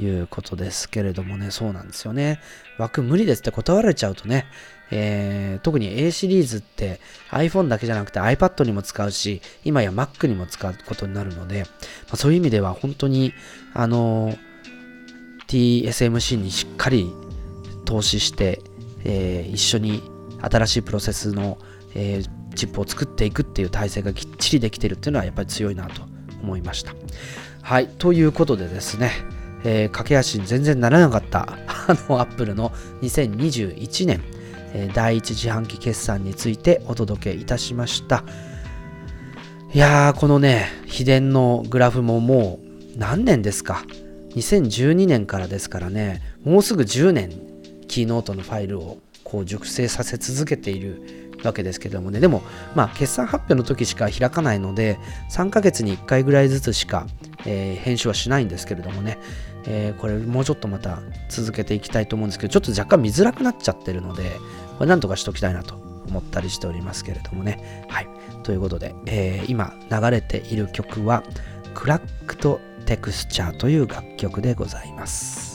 いうことですけれどもね、そうなんですよね。枠無理ですって断られちゃうとね、えー、特に A シリーズって iPhone だけじゃなくて iPad にも使うし、今や Mac にも使うことになるので、まあ、そういう意味では本当に、あのー、TSMC にしっかり投資して、えー、一緒に新しいプロセスの、えー、チップを作っていくっていう体制がきっちりできてるっていうのはやっぱり強いなと思いました。はい、ということでですね、えー、駆け足に全然ならなかった あのアップルの2021年、え、第一四半期決算についてお届けいたしました。いやー、このね、秘伝のグラフももう何年ですか？?2012 年からですからね、もうすぐ10年、キーノートのファイルをこう熟成させ続けているわけですけどもね、でも、まあ、決算発表の時しか開かないので、3ヶ月に1回ぐらいずつしか、えー、編集はしないんですけれどもね、えー、これもうちょっとまた続けていきたいと思うんですけど、ちょっと若干見づらくなっちゃってるので、これなんとかしときたいなと思ったりしておりますけれどもね。はい。ということで、えー、今流れている曲は、クラックとテクスチャーという楽曲でございます。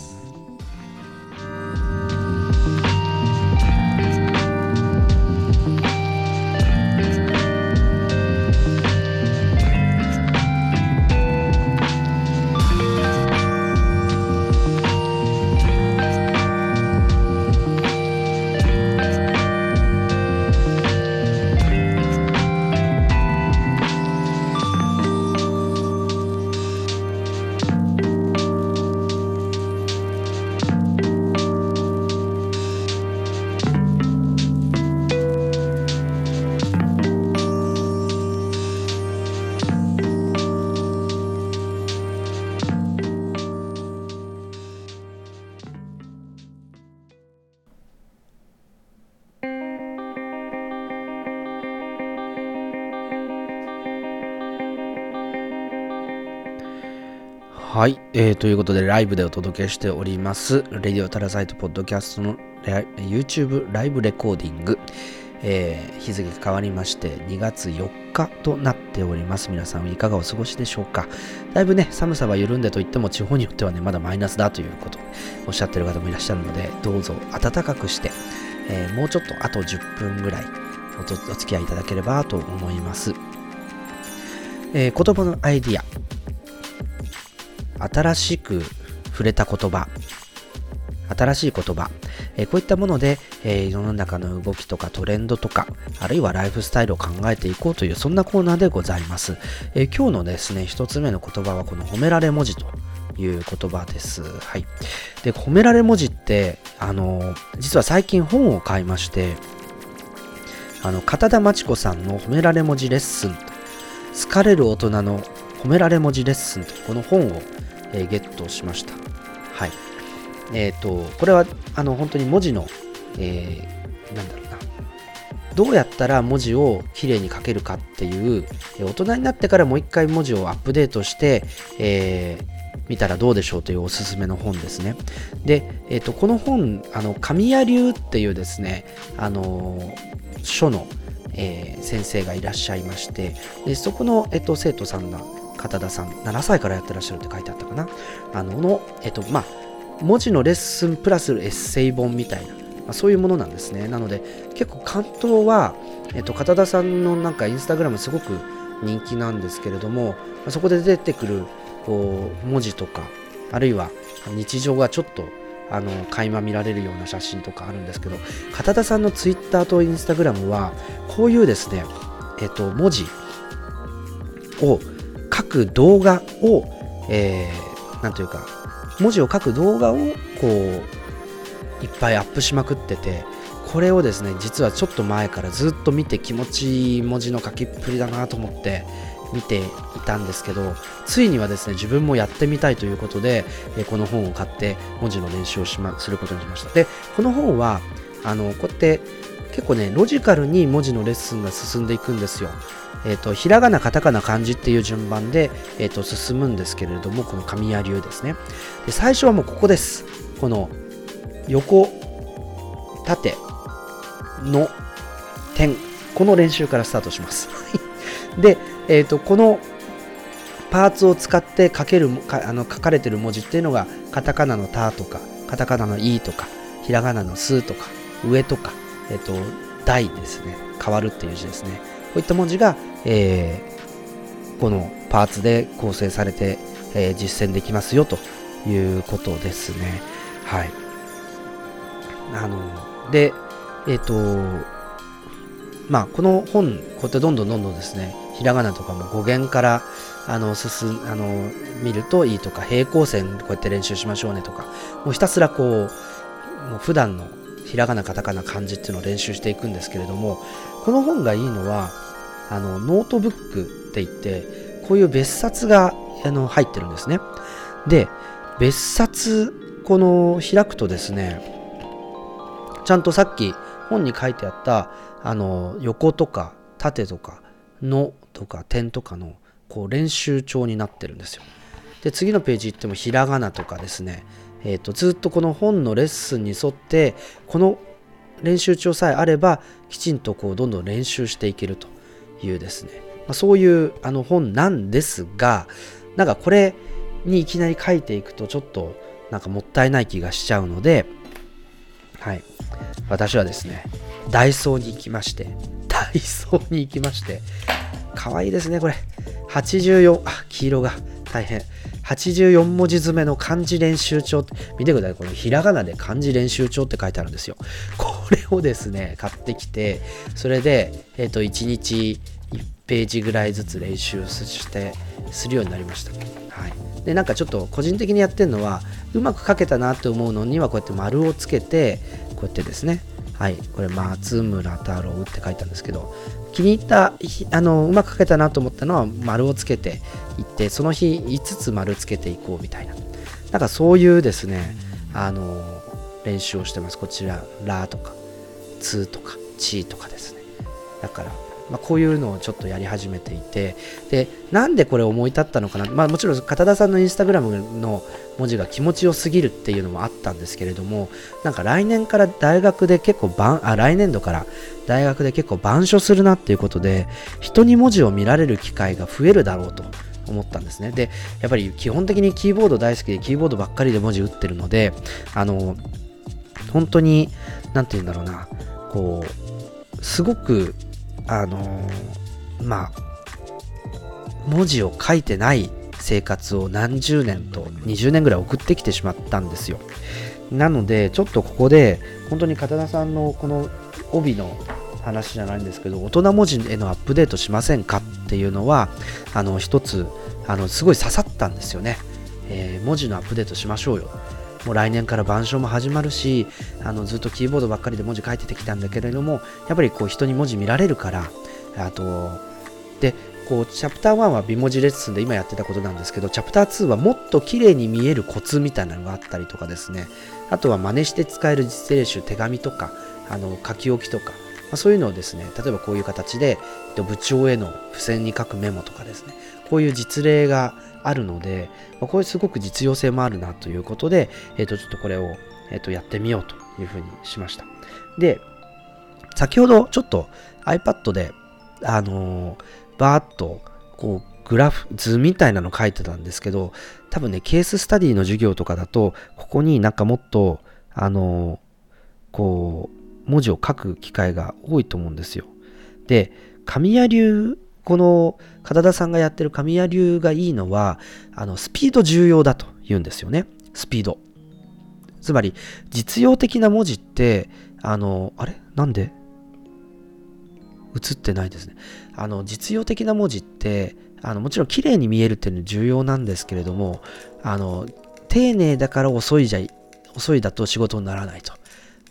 えー、ということでライブでお届けしております、レディオタラサイトポッドキャストの YouTube ライブレコーディング、えー、日付変わりまして2月4日となっております。皆さんいかがお過ごしでしょうかだいぶね、寒さは緩んでといっても地方によってはね、まだマイナスだということおっしゃってる方もいらっしゃるので、どうぞ暖かくして、えー、もうちょっとあと10分ぐらいお付き合いいただければと思います。えー、言葉のアイディア、新しく触れた言葉、新しい言葉、え、こういったもので、え、世の中の動きとかトレンドとか、あるいはライフスタイルを考えていこうという、そんなコーナーでございます。え、今日のですね、一つ目の言葉はこの褒められ文字という言葉です。はい。で、褒められ文字って、あの、実は最近本を買いまして、あの、片田真知子さんの褒められ文字レッスン、疲れる大人の褒められ文字レッスンとこの本を、えー、ゲットしました。はい。えっ、ー、と、これは、あの、本当に文字の、えー、なんだろうな、どうやったら文字をきれいに書けるかっていう、え大人になってからもう一回文字をアップデートして、えー見たらどうでしょうというおすすめの本ですね。で、えーと、この本、あの神谷流っていうですね、あの書の、えー、先生がいらっしゃいましてでそこの、えっと、生徒さんが片田さん7歳からやってらっしゃるって書いてあったかな。あのの、えっとまあ、文字のレッスンプラスエッセイ本みたいな、まあ、そういうものなんですね。なので結構関東は、えっと、片田さんのなんかインスタグラムすごく人気なんですけれども、まあ、そこで出てくるこう文字とかあるいは日常がちょっとあの垣間見られるような写真とかあるんですけど片田さんのツイッターとインスタグラムはこういうですねえっと文字を書く動画を、えー、なんというか文字を書く動画をこういっぱいアップしまくっててこれをですね実はちょっと前からずっと見て気持ちいい文字の書きっぷりだなと思って見ていたんですけどついにはですね自分もやってみたいということで、えこの本を買って文字の練習をし、ま、することにしました。でこの本はあのこうやって結構ねロジカルに文字のレッスンが進んでいくんですよ。えーと、ひらがな、カタカナ、漢字っていう順番で、えーと、進むんですけれども、この神谷流ですねで。最初はもうここです。この横、縦の点、この練習からスタートします。で、えーと、このパーツを使って書けるかあの書かれてる文字っていうのがカタカナの「タ」とかカタカナの「イ」とかひらがなの「ス」とか上とか、えっ、ー、と「大」ですね変わるっていう字ですねこういった文字が、えー、このパーツで構成されて、えー、実践できますよということですね。はい。あのでえっ、とまあこの本こうやってどんどんどんどんですねひらがなとかも語源からあの進あの見るといいとか平行線こうやって練習しましょうねとかもうひたすらこうもう普段のひらがなカタカナ漢字っていうのを練習していくんですけれどもこの本がいいのはあのノートブックって言ってこういう別冊があの入ってるんですねで別冊この開くとですねちゃんとさっき本に書いてあったあの横とか縦とかのとか点とかのこう練習帳になってるんですよ。で次のページ行ってもひらがなとかですね、えーと、ずっとこの本のレッスンに沿ってこの練習帳さえあればきちんとこうどんどん練習していけるというですね、まあ、そういうあの本なんですがなんかこれにいきなり書いていくとちょっとなんかもったいない気がしちゃうのではい私はですねダイソーに行きまして ダイソーに行きまして可愛いですね、これ。84、あ、黄色が大変。84文字詰めの漢字練習帳。見てください。このひらがなで漢字練習帳って書いてあるんですよ。これをですね、買ってきて、それで、えっ、と、1日1ページぐらいずつ練習して、するようになりました。はい。で、なんかちょっと個人的にやってるのは、うまく書けたなって思うのには、こうやって丸をつけて、こうやってですね、はい、これ松村太郎って書いたんですけど気に入ったあのうまく書けたなと思ったのは丸をつけていってその日5つ丸つけていこうみたいな。なんかそういうですねあの練習をしてます。こちら「ラ」とか「ツ」とか「チ」とかですね。だからまあ、こういうのをちょっとやり始めていてでなんでこれ思い立ったのかな、まあ、もちろん片田さんのインスタグラムの文字が気持ちよすぎるっていうのもあったんですけれどもなんか来年から大学で結構あ来年度から大学で結構板書するなっていうことで人に文字を見られる機会が増えるだろうと思ったんですね。でやっぱり基本的にキーボード大好きでキーボードばっかりで文字打ってるのであの本当に何て言うんだろうなこうすごくあの、まあ、文字を書いてない生活を何十年と20年ぐらい送ってきてしまったんですよ。なので、ちょっとここで、本当に片田さんのこの帯の話じゃないんですけど、大人文字へのアップデートしませんかっていうのは、あの、一つ、あの、すごい刺さったんですよね。えー、文字のアップデートしましょうよ。もう来年から板書も始まるし、あのずっとキーボードばっかりで文字書いててきたんだけれども、やっぱりこう人に文字見られるから、あと、で、こうチャプター1は美文字レッスンで今やってたことなんですけどチャプター2はもっと綺麗に見えるコツみたいなのがあったりとかですね。あとは真似して使える実例集手紙とかあの書き置きとか、まあ、そういうのをですね例えばこういう形で部長への付箋に書くメモとかですね。こういう実例があるので、まあ、これすごく実用性もあるなということで、えっ、ー、とちょっとこれを、えー、とやってみようというふうにしました。で先ほどちょっと iPad であのーバーッとこうグラフ図みたいなの書いてたんですけど多分ねケーススタディの授業とかだとここになんかもっとあのこう文字を書く機会が多いと思うんですよ。で神谷流この片田さんがやってる神谷流がいいのはあのスピード重要だと言うんですよね。スピード。つまり実用的な文字ってあのあれ？なんで？映ってないですね。あの実用的な文字ってあのもちろん綺麗に見えるっていうのは重要なんですけれどもあの丁寧だから遅いじゃ遅いだと仕事にならないと。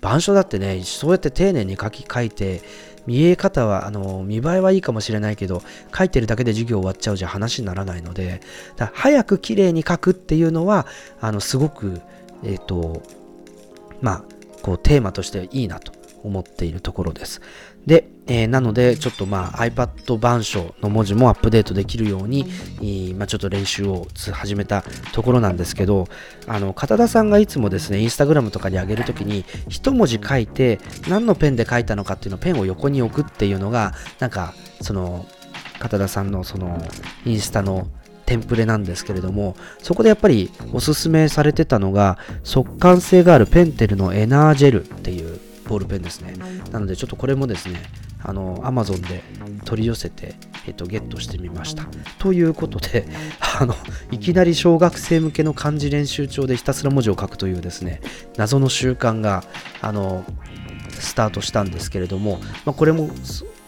板書だってねそうやって丁寧に書き書いて見え方はあの見栄えはいいかもしれないけど書いてるだけで授業終わっちゃうじゃ話にならないのでだ早く綺麗に書くっていうのはあのすごくえっ、ー、とまあこうテーマとしていいなと思っているところです。で、えー、なので、ちょっとまあ iPad 板書の文字もアップデートできるように、まあ、ちょっと練習を始めたところなんですけど、あの、片田さんがいつもですね、インスタグラムとかに上げるときに、一文字書いて、何のペンで書いたのかっていうのをペンを横に置くっていうのが、なんか、その、片田さんのその、インスタのテンプレなんですけれども、そこでやっぱりおすすめされてたのが、速乾性があるペンテルのエナージェルっていうボールペンですね。なのでちょっとこれもですね、あの、Amazon で取り寄せて、えっと、ゲットしてみました。ということで、あの、いきなり小学生向けの漢字練習帳でひたすら文字を書くというですね、謎の習慣が、あの、スタートしたんですけれども、まあ、これも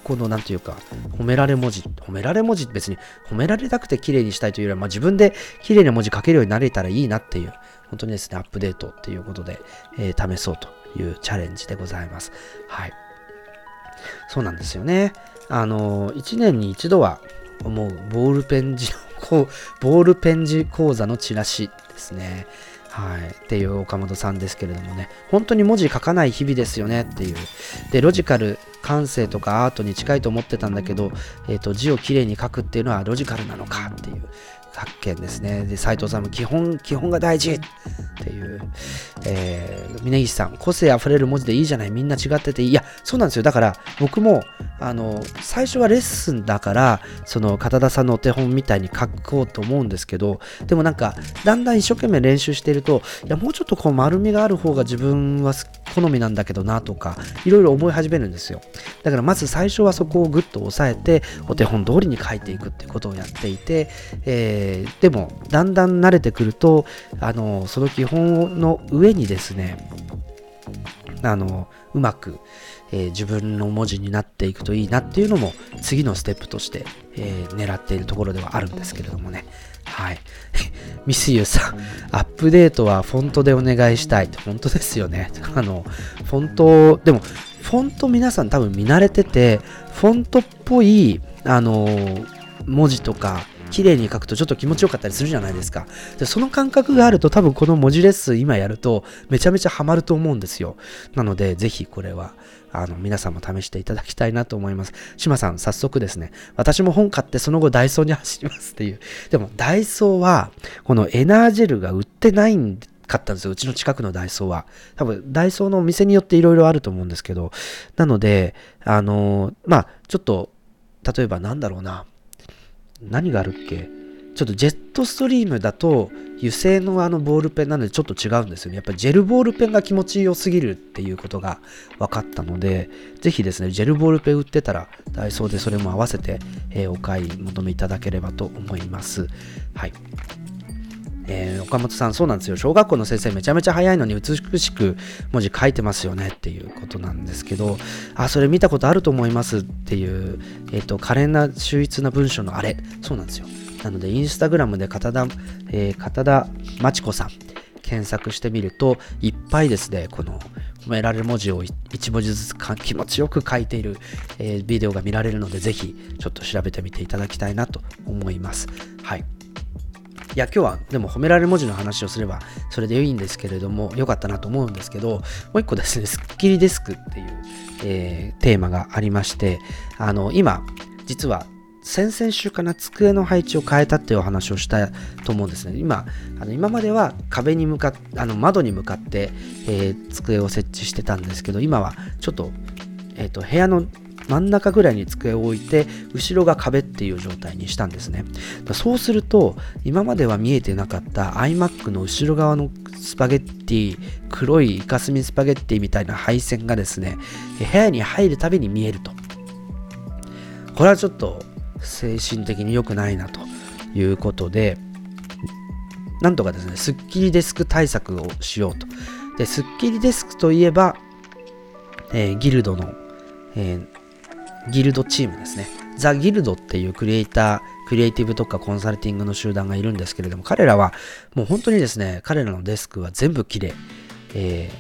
この何て言うか褒められ文字褒められ文字って別に褒められたくて綺麗にしたいというよりは、まあ、自分で綺麗な文字書けるようになれたらいいなっていう本当にですねアップデートっていうことで、えー、試そうというチャレンジでございます。はい。そうなんですよね。あの、1年に一度は思うボールペン字の、ボールペン字講座のチラシですね。はい。っていう岡本さんですけれどもね、本当に文字書かない日々ですよねっていう。で、ロジカル、感性とかアートに近いと思ってたんだけど、えっ、ー、と、字をきれいに書くっていうのはロジカルなのかっていう。発見ですね。で、斉藤さんも基本、基本が大事っていう、えー、峯岸さん、個性あふれる文字でいいじゃない、みんな違ってていい。いや、そうなんですよ。だから、僕も、あの、最初はレッスンだから、その、片田さんのお手本みたいに書こうと思うんですけど、でもなんか、だんだん一生懸命練習してると、いや、もうちょっとこう、丸みがある方が自分は好みなんだけどな、とか、いろいろ思い始めるんですよ。だから、まず最初はそこをぐっと押さえて、お手本通りに書いていくっていうことをやっていて、えーえー、でもだんだん慣れてくるとあのその基本の上にですねあのうまく、えー、自分の文字になっていくといいなっていうのも次のステップとして、えー、狙っているところではあるんですけれどもね。はい。ミスユーさんアップデートはフォントでお願いしたい。って本当ですよね。あのフォントでもフォント皆さん多分見慣れててフォントっぽいあの文字とか綺麗に書くとちょっと気持ちよかったりするじゃないですか。でその感覚があると多分この文字レッスン今やるとめちゃめちゃハマると思うんですよ。なのでぜひこれはあの皆さんも試していただきたいなと思います。島さん、早速ですね、私も本買ってその後ダイソーに走りますっていう。でもダイソーはこのエナージェルが売ってないんかったんですよ。うちの近くのダイソーは。多分、ダイソーのお店によっていろいろあると思うんですけど、なので、あのまあ、ちょっと、例えばなんだろうな。何があるっけ？ちょっとジェットストリームだと油性のあのボールペンなのでちょっと違うんですよね。やっぱジェルボールペンが気持ちよすぎるっていうことが分かったので、ぜひですね、ジェルボールペン売ってたらダイソーでそれも合わせて、えー、お買い求めいただければと思います。はい。えー、岡本さん、そうなんですよ。小学校の先生めちゃめちゃ早いのに美しく文字書いてますよねっていうことなんですけど、あ、それ見たことあると思いますっていう、えっ、ー、と、可憐な秀逸な文章のあれ、そうなんですよ。なので、インスタグラムで片田、えー、片田真知子さん、検索してみると、いっぱいですね、この褒められる文字を1文字ずつ気持ちよく書いている、えー、ビデオが見られるので、ぜひちょっと調べてみていただきたいなと思います。はい。いや今日はでも褒められる文字の話をすればそれでいいんですけれども良かったなと思うんですけどもう一個ですねスッキリデスクっていう、えー、テーマがありましてあの今実は先々週かな机の配置を変えたっていうお話をしたと思うんですね。今あの今までは壁に向かっあの窓に向かって、えー、机を設置してたんですけど今はちょっと,、えーと部屋の真ん中ぐらいに机を置いて後ろが壁っていう状態にしたんですね。そうすると今までは見えてなかった iMac の後ろ側のスパゲッティ黒いイカスミスパゲッティみたいな配線がですね部屋に入るたびに見えると。これはちょっと精神的に良くないなということでなんとかですねスッキリデスク対策をしようと。でスッキリデスクといえば、えー、ギルドの、えー、ギルドチームですね。ザ・ギルドっていうクリエイター、クリエイティブとかコンサルティングの集団がいるんですけれども、彼らはもう本当にですね、彼らのデスクは全部綺麗。え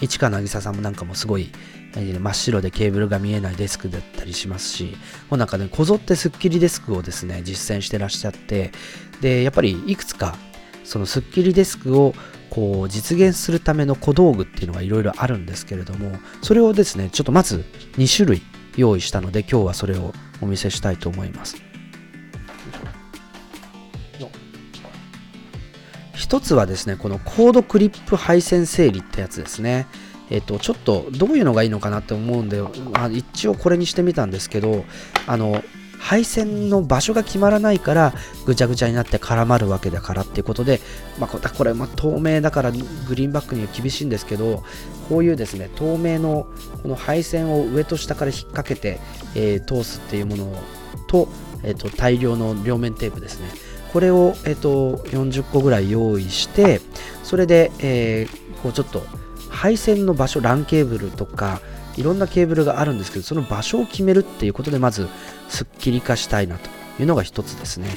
ー、市川渚さんもなんかもすごい、えー、真っ白でケーブルが見えないデスクだったりしますし、もうなんかね、こぞってスッキリデスクをですね、実践してらっしゃって、で、やっぱりいくつか、そのスッキリデスクをこう実現するための小道具っていうのがいろいろあるんですけれども、それをですね、ちょっとまず2種類用意したので今日はそれをお見せしたいと思います。一つはですねこのコードクリップ配線整理ってやつですね。えっ、とちょっとどういうのがいいのかなって思うんで、まあ、一応これにしてみたんですけどあの配線の場所が決まらないからぐちゃぐちゃになって絡まるわけだからっていうことで、まあ、これも透明だからグリーンバックには厳しいんですけどこういうですね透明のこの配線を上と下から引っ掛けて、えー、通すっていうものと,、えーと、大量の両面テープですね。これを、えーと、40個ぐらい用意してそれで、えー、こうちょっと配線の場所 LAN ケーブルとかいろんなケーブルがあるんですけどその場所を決めるっていうことでまずすっきり化したいなというのが一つですね。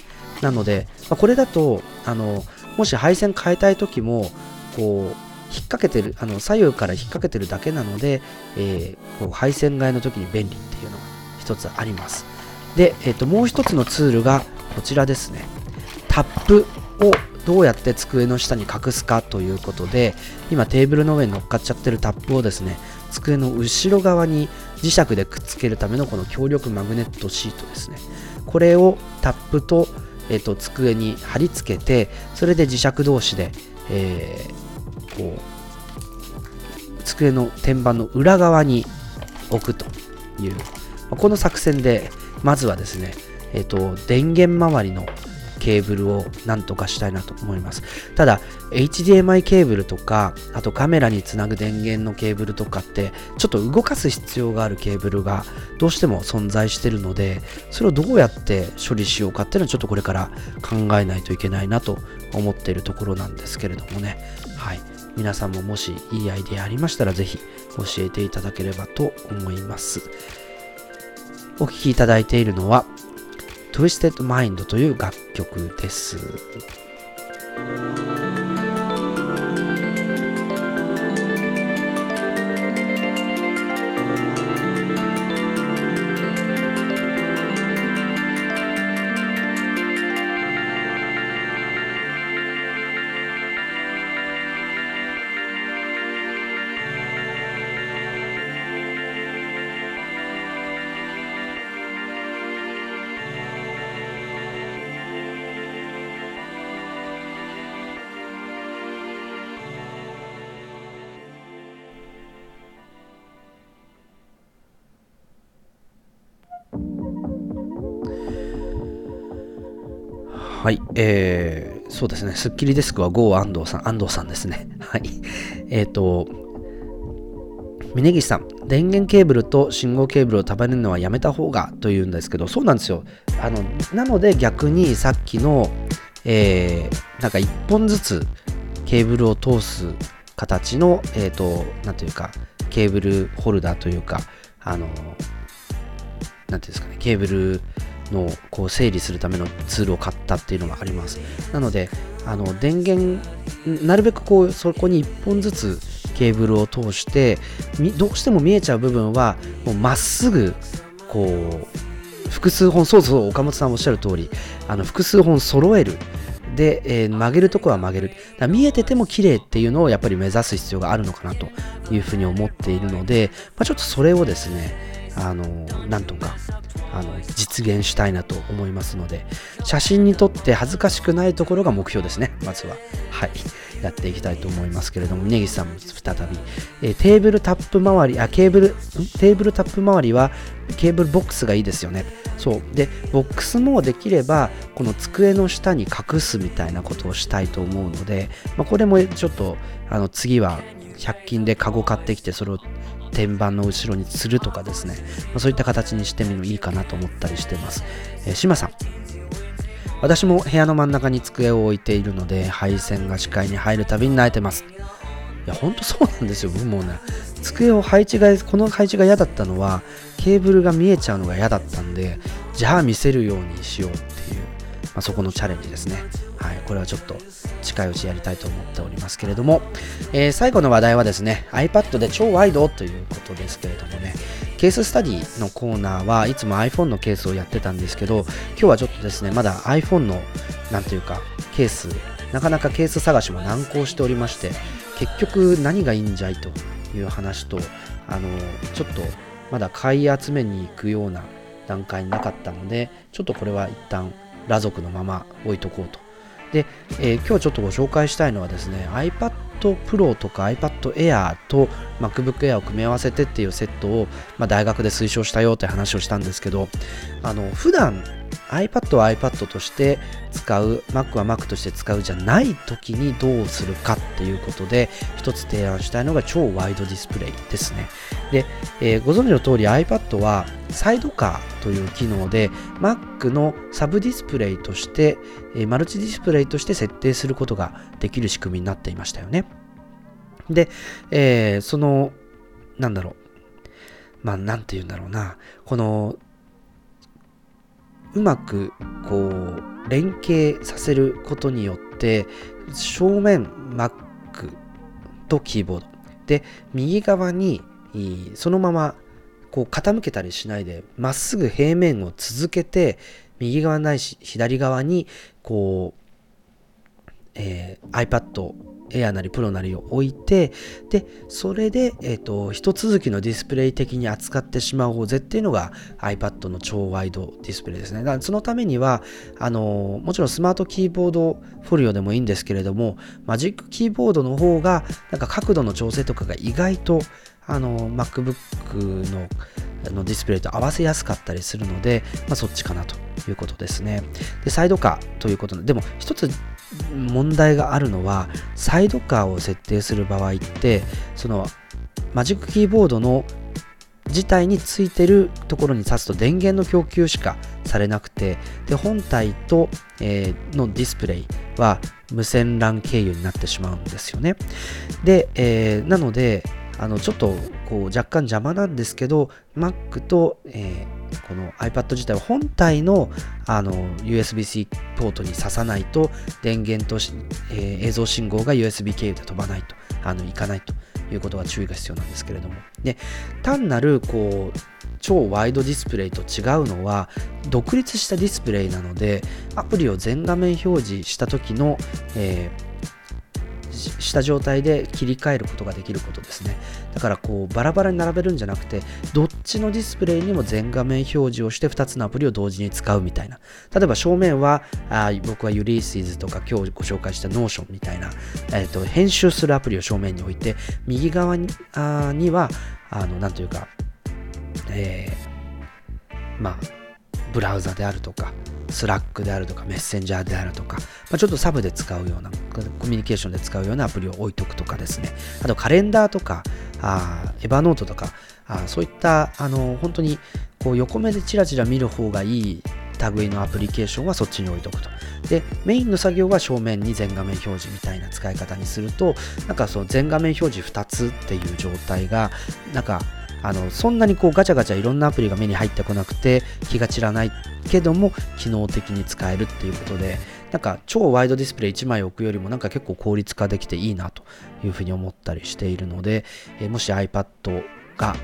なので、まあ、これだとあのもし配線変えたい時もこう引っ掛けてるあの左右から引っ掛けてるだけなので、えー、こう配線替えの時に便利っていうのが一つあります。で、えー、ともう一つのツールがこちらですね。タップをどうやって机の下に隠すかということで今テーブルの上に乗っかっちゃってるタップをですね机の後ろ側に磁石でくっつけるためのこの強力マグネットシートですね。これをタップと,、えーと、机に貼り付けてそれで磁石同士で、えー、こう机の天板の裏側に置くという。この作戦でまずはですね、えーと電源周りのケーブルをなんとかしたいなと思います。ただ、HDMI ケーブルとか、あとカメラにつなぐ電源のケーブルとかって、ちょっと動かす必要があるケーブルがどうしても存在してるので、それをどうやって処理しようかっていうのはちょっとこれから考えないといけないなと思っているところなんですけれどもね。はい。皆さんももしいいアイデアありましたら、ぜひ教えていただければと思います。お聴きいただいているのは、Twisted Mind という楽曲です。はい、えー、そうですね、スッキリデスクは GO 安藤さん、安藤さんですね。はい。えっ、ー、と、峯岸さん、電源ケーブルと信号ケーブルを束ねるのはやめた方がというんですけど、そうなんですよ。あのなので逆にさっきの、えー、なんか1本ずつケーブルを通す形の、えっ、ー、と、なんというか、ケーブルホルダーというか、あの、なんていうんですかね、ケーブルのこう整理するためのツールを買ったっていうのがあります。なのであの電源なるべくこうそこに1本ずつケーブルを通してどうしても見えちゃう部分はまっすぐこう複数本そうそう岡本さんおっしゃる通りあの複数本揃える。で、えー、曲げるとこは曲げる。だ見えてても綺麗っていうのをやっぱり目指す必要があるのかなというふうに思っているので、まあ、ちょっとそれをですねあのなんとかあの実現したいなと思いますので写真に撮って恥ずかしくないところが目標ですね。まずは。はい。やっていきたいと思いますけれども根岸さんも再び、えー、テーブルタップ周りあケーブルテーブルタップ周りはケーブルボックスがいいですよね。そう。でボックスもできればこの机の下に隠すみたいなことをしたいと思うので、まあ、これもちょっとあの次は100均でカゴ買ってきてそれを天板の後ろにするとかですね、まあ、そういった形にしてみるのいいかなと思ったりしてます。えー、島さん、私も部屋の真ん中に机を置いているので配線が視界に入るたびに泣いてます。いや、ほんとそうなんですよ、僕もね。机を配置が、この配置が嫌だったのは、ケーブルが見えちゃうのが嫌だったんで、じゃあ見せるようにしようっていう、まあ、そこのチャレンジですね。はい、これはちょっと近いうちやりたいと思っておりますけれども、えー、最後の話題はですね、iPad で超ワイドということですけれどもね、ケーススタディのコーナーはいつも iPhone のケースをやってたんですけど、今日はちょっとですね、まだ iPhone の、なんというか、ケース、なかなかケース探しも難航しておりまして、結局何がいいんじゃいという話と、あの、ちょっとまだ買い集めに行くような段階になかったので、ちょっとこれは一旦裸族のまま置いとこうとで、えー、今日ちょっとご紹介したいのはですね iPad Pro とか iPad Air と MacBook Air を組み合わせてっていうセットを、まあ、大学で推奨したよって話をしたんですけどあの普段 iPad は iPad として使う Mac は Mac として使うじゃない時にどうするかっていうことで一つ提案したいのが超ワイドディスプレイですね。で、えー、ご存知の通り iPad はサイドカーという機能で Mac のサブディスプレイとして、えー、マルチディスプレイとして設定することができる仕組みになっていましたよね。で、えー、そのなんだろう。まあ、なんて言うんだろうな。このうまくこう連携させることによって正面 Mac とキーボード。で右側にそのままこう傾けたりしないでまっすぐ平面を続けて右側ないし左側にこう、えー、iPad エアなりプロなりを置いて、で、それで、えっ、ー、と、一続きのディスプレイ的に扱ってしまおうぜっていうのが iPad の超ワイドディスプレイですね。だからそのためには、あの、もちろんスマートキーボードフォリオでもいいんですけれども、マジックキーボードの方が、なんか角度の調整とかが意外と、あの、MacBook ののディスプレイと合わせやすかったりするので、まあ、そっちかなということですね。で、サイドカーということで、でも一つ問題があるのはサイドカーを設定する場合ってそのマジックキーボードの自体についてるところに挿すと電源の供給しかされなくてで本体と、えー、のディスプレイは無線 LAN 経由になってしまうんですよね。で、えー、なのであのちょっとこう若干邪魔なんですけど Mac と、えー、この iPad 自体は本体のあの USB-C ポートに挿さないと電源と、えー、映像信号が USB 経由で飛ばないとあのいかないということが注意が必要なんですけれども。で単なるこう超ワイドディスプレイと違うのは独立したディスプレイなのでアプリを全画面表示した時の、えーした状態で切り替えることができることですね。だからこうバラバラに並べるんじゃなくてどっちのディスプレイにも全画面表示をして2つのアプリを同時に使うみたいな。例えば正面はあ僕は Ulysses とか今日ご紹介した Notion みたいな、えーと、編集するアプリを正面に置いて右側にあにはあのなんというかえー、まあブラウザであるとか Slack であるとかメッセンジャーであるとか、まあ、ちょっとサブで使うようなコミュニケーションで使うようなアプリを置いとくとかですねあとカレンダーとかあ Evernote とかあそういったあの本当にこう横目でチラチラ見る方がいい類のアプリケーションはそっちに置いとくと。で、メインの作業は正面に全画面表示みたいな使い方にすると、なんかその全画面表示2つっていう状態が、なんかあのそんなにこうガチャガチャいろんなアプリが目に入ってこなくて気が散らないけども機能的に使えるっていうことでなんか超ワイドディスプレイ1枚置くよりもなんか結構効率化できていいなというふうに思ったりしているので、えもし iPad が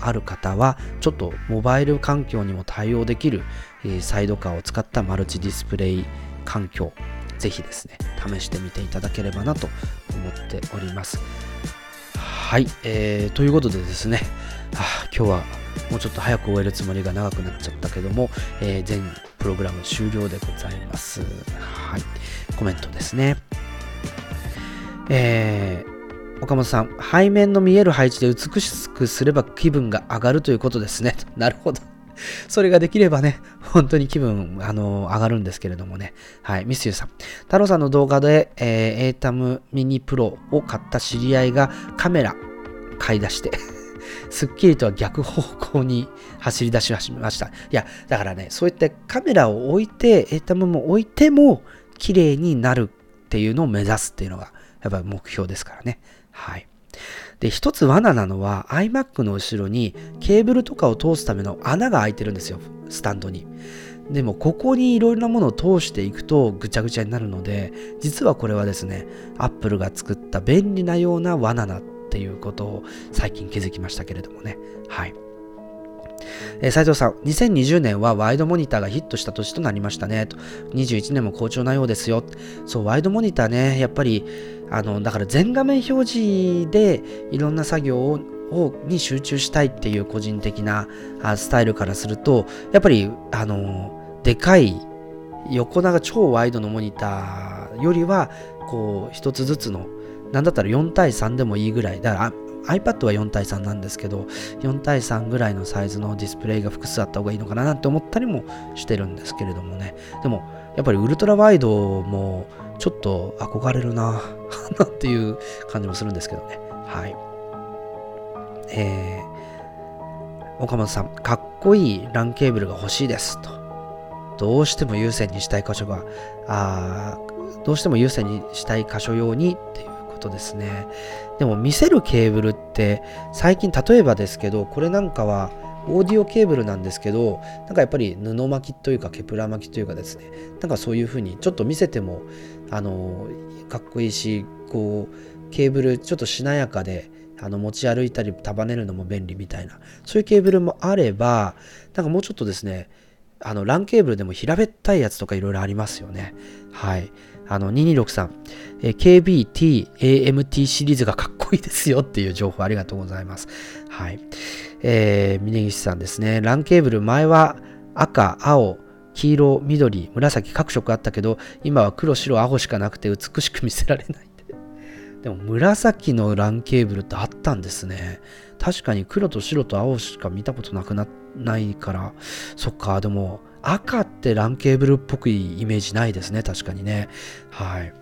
ある方はちょっとモバイル環境にも対応できる、えサイドカーを使ったマルチディスプレイ環境ぜひですね試してみていただければなと思っております。はい、えー、ということでですね、はあ、今日はもうちょっと早く終えるつもりが長くなっちゃったけども、えー、全プログラム終了でございます。はい。コメントですね。えー、岡本さん、背面の見える配置で美しくすれば気分が上がるということですね。なるほど。それができればね、本当に気分、あの上がるんですけれどもね。はい、ミスユーさん。太郎さんの動画で、えー、ATAM ミニプロを買った知り合いがカメラ買い出して すっきりとは逆方向に走り出しました。いや、だからね、そういったカメラを置いて、ATAM も置いても、綺麗になるっていうのを目指すっていうのが、やっぱり目標ですからね。はい。で、一つ罠なのは iMac の後ろにケーブルとかを通すための穴が開いてるんですよ、スタンドに。でも、ここにいろいろなものを通していくとぐちゃぐちゃになるので、実はこれはですね、Apple が作った便利なような罠なっていうことを最近気づきましたけれどもね。はい。えー、斉藤さん、2020年はワイドモニターがヒットした年となりましたね。と21年も好調なようですよ。そう、ワイドモニターね、やっぱり、あの、だから全画面表示でいろんな作業をに集中したいっていう個人的なスタイルからすると、やっぱり、あの、でかい横長超ワイドのモニターよりは、こう、一つずつの、なんだったら4対3でもいいぐらい、だから iPad は4対3なんですけど、4対3ぐらいのサイズのディスプレイが複数あった方がいいのかななんて思ったりもしてるんですけれどもね。でも、やっぱりウルトラワイドもちょっと憧れるな なんていう感じもするんですけどね。はい。えー、岡本さん、かっこいい LAN ケーブルが欲しいですと。どうしても優先にしたい箇所が、あどうしても優先にしたい箇所用にっていうことですね。でも見せるケーブルって最近例えばですけどこれなんかはオーディオケーブルなんですけどなんかやっぱり布巻きというかケプラ巻きというかですね。なんかそういう風にちょっと見せてもあのかっこいいしこうケーブルちょっとしなやかであの持ち歩いたり束ねるのも便利みたいなそういうケーブルもあればなんかもうちょっとですねあの LAN ケーブルでも平べったいやつとかいろいろありますよね。はい。あの、2263、えー、KBT、AMT シリーズがかっこいいですよっていう情報ありがとうございます。はい。えー、峯岸さんですね。LAN ケーブル、前は赤、青、黄色、緑、紫各色あったけど、今は黒、白、青しかなくて美しく見せられない。でも紫の LAN ケーブルってあったんですね。確かに黒と白と青しか見たことなくなないから、そっか、でも赤ってランケーブルっぽくいイメージないですね、確かにね。はい。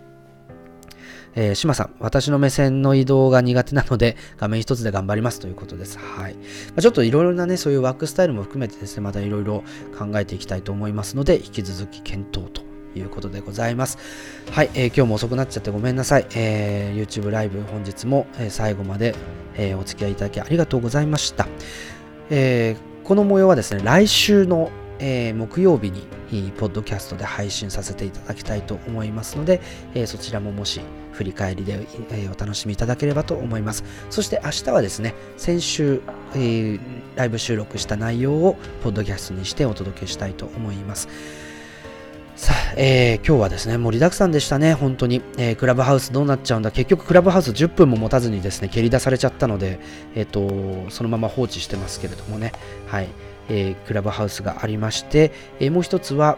えー、島さん、私の目線の移動が苦手なので、画面一つで頑張りますということです。はい。まあ、ちょっといろいろなね、そういうワークスタイルも含めてですね、またいろいろ考えていきたいと思いますので、引き続き検討ということでございます。はい、えー、今日も遅くなっちゃってごめんなさい。えー、YouTube ライブ本日も、え最後まで、えお付き合いいただきありがとうございました。えこの模様はですね、来週のえー、木曜日にポッドキャストで配信させていただきたいと思いますので、えー、そちらももし振り返りで、えー、お楽しみいただければと思います。そして明日はですね、先週、えー、ライブ収録した内容をポッドキャストにしてお届けしたいと思います。さあ、えー、今日はですね、盛りだくさんでしたね、本当に。えー、クラブハウスどうなっちゃうんだ？結局クラブハウス10分も持たずにですね、蹴り出されちゃったので、えっ、ー、と、そのまま放置してますけれどもね、はい。えー、クラブハウスがありまして、えー、もう一つは、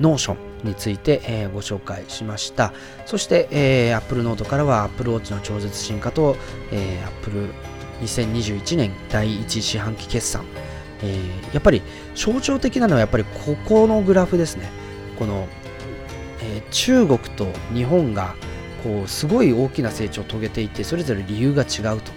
Notion について、えー、ご紹介しました。そして、えー、Apple Note からは Apple Watch の超絶進化と、えー、Apple 2021年第1四半期決算。えー、やっぱり象徴的なのはやっぱりここのグラフですね。この、えー、中国と日本がこうすごい大きな成長を遂げていてそれぞれ理由が違うと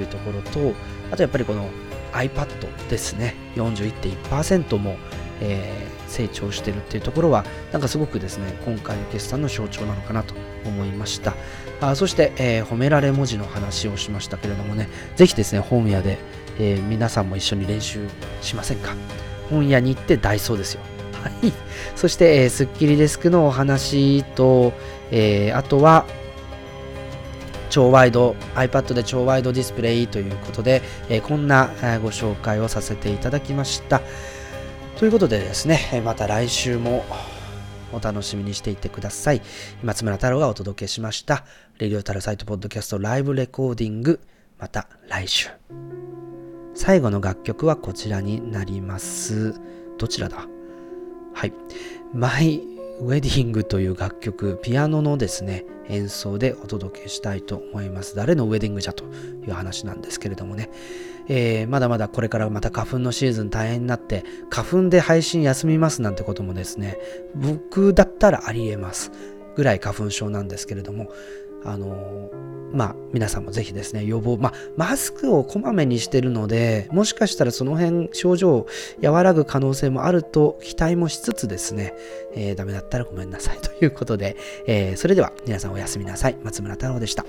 いうところとあとやっぱりこの iPad ですね。41.1%も、えー、成長してるっていうところはなんかすごくですね今回の決算の象徴なのかなと思いました。あそして、えー、褒められ文字の話をしましたけれどもね。ぜひですね本屋で、えー、皆さんも一緒に練習しませんか？本屋に行ってダイソーですよ。はい。そして、えー、スッキリデスクのお話と、え、あとは、超ワイド、iPad で超ワイドディスプレイということで、え、こんなご紹介をさせていただきました。ということでですね、また来週もお楽しみにしていてください。松村太郎がお届けしました。 Radio Tarosite Podcast Live Recording。また来週。最後の楽曲はこちらになります。どちらだ？はい。マイ・ウェディングという楽曲、ピアノのですね、演奏でお届けしたいと思います。誰のウェディングじゃという話なんですけれどもね、えー、まだまだこれからまた花粉のシーズン大変になって、花粉で配信休みますなんてこともですね、僕だったらありえます。ぐらい花粉症なんですけれども、あのまあ皆さんもぜひですね予防まあマスクをこまめにしてるのでもしかしたらその辺症状和らぐ可能性もあると期待もしつつですね、えー、ダメだったらごめんなさいということで、えー、それでは皆さんおやすみなさい。松村太郎でした。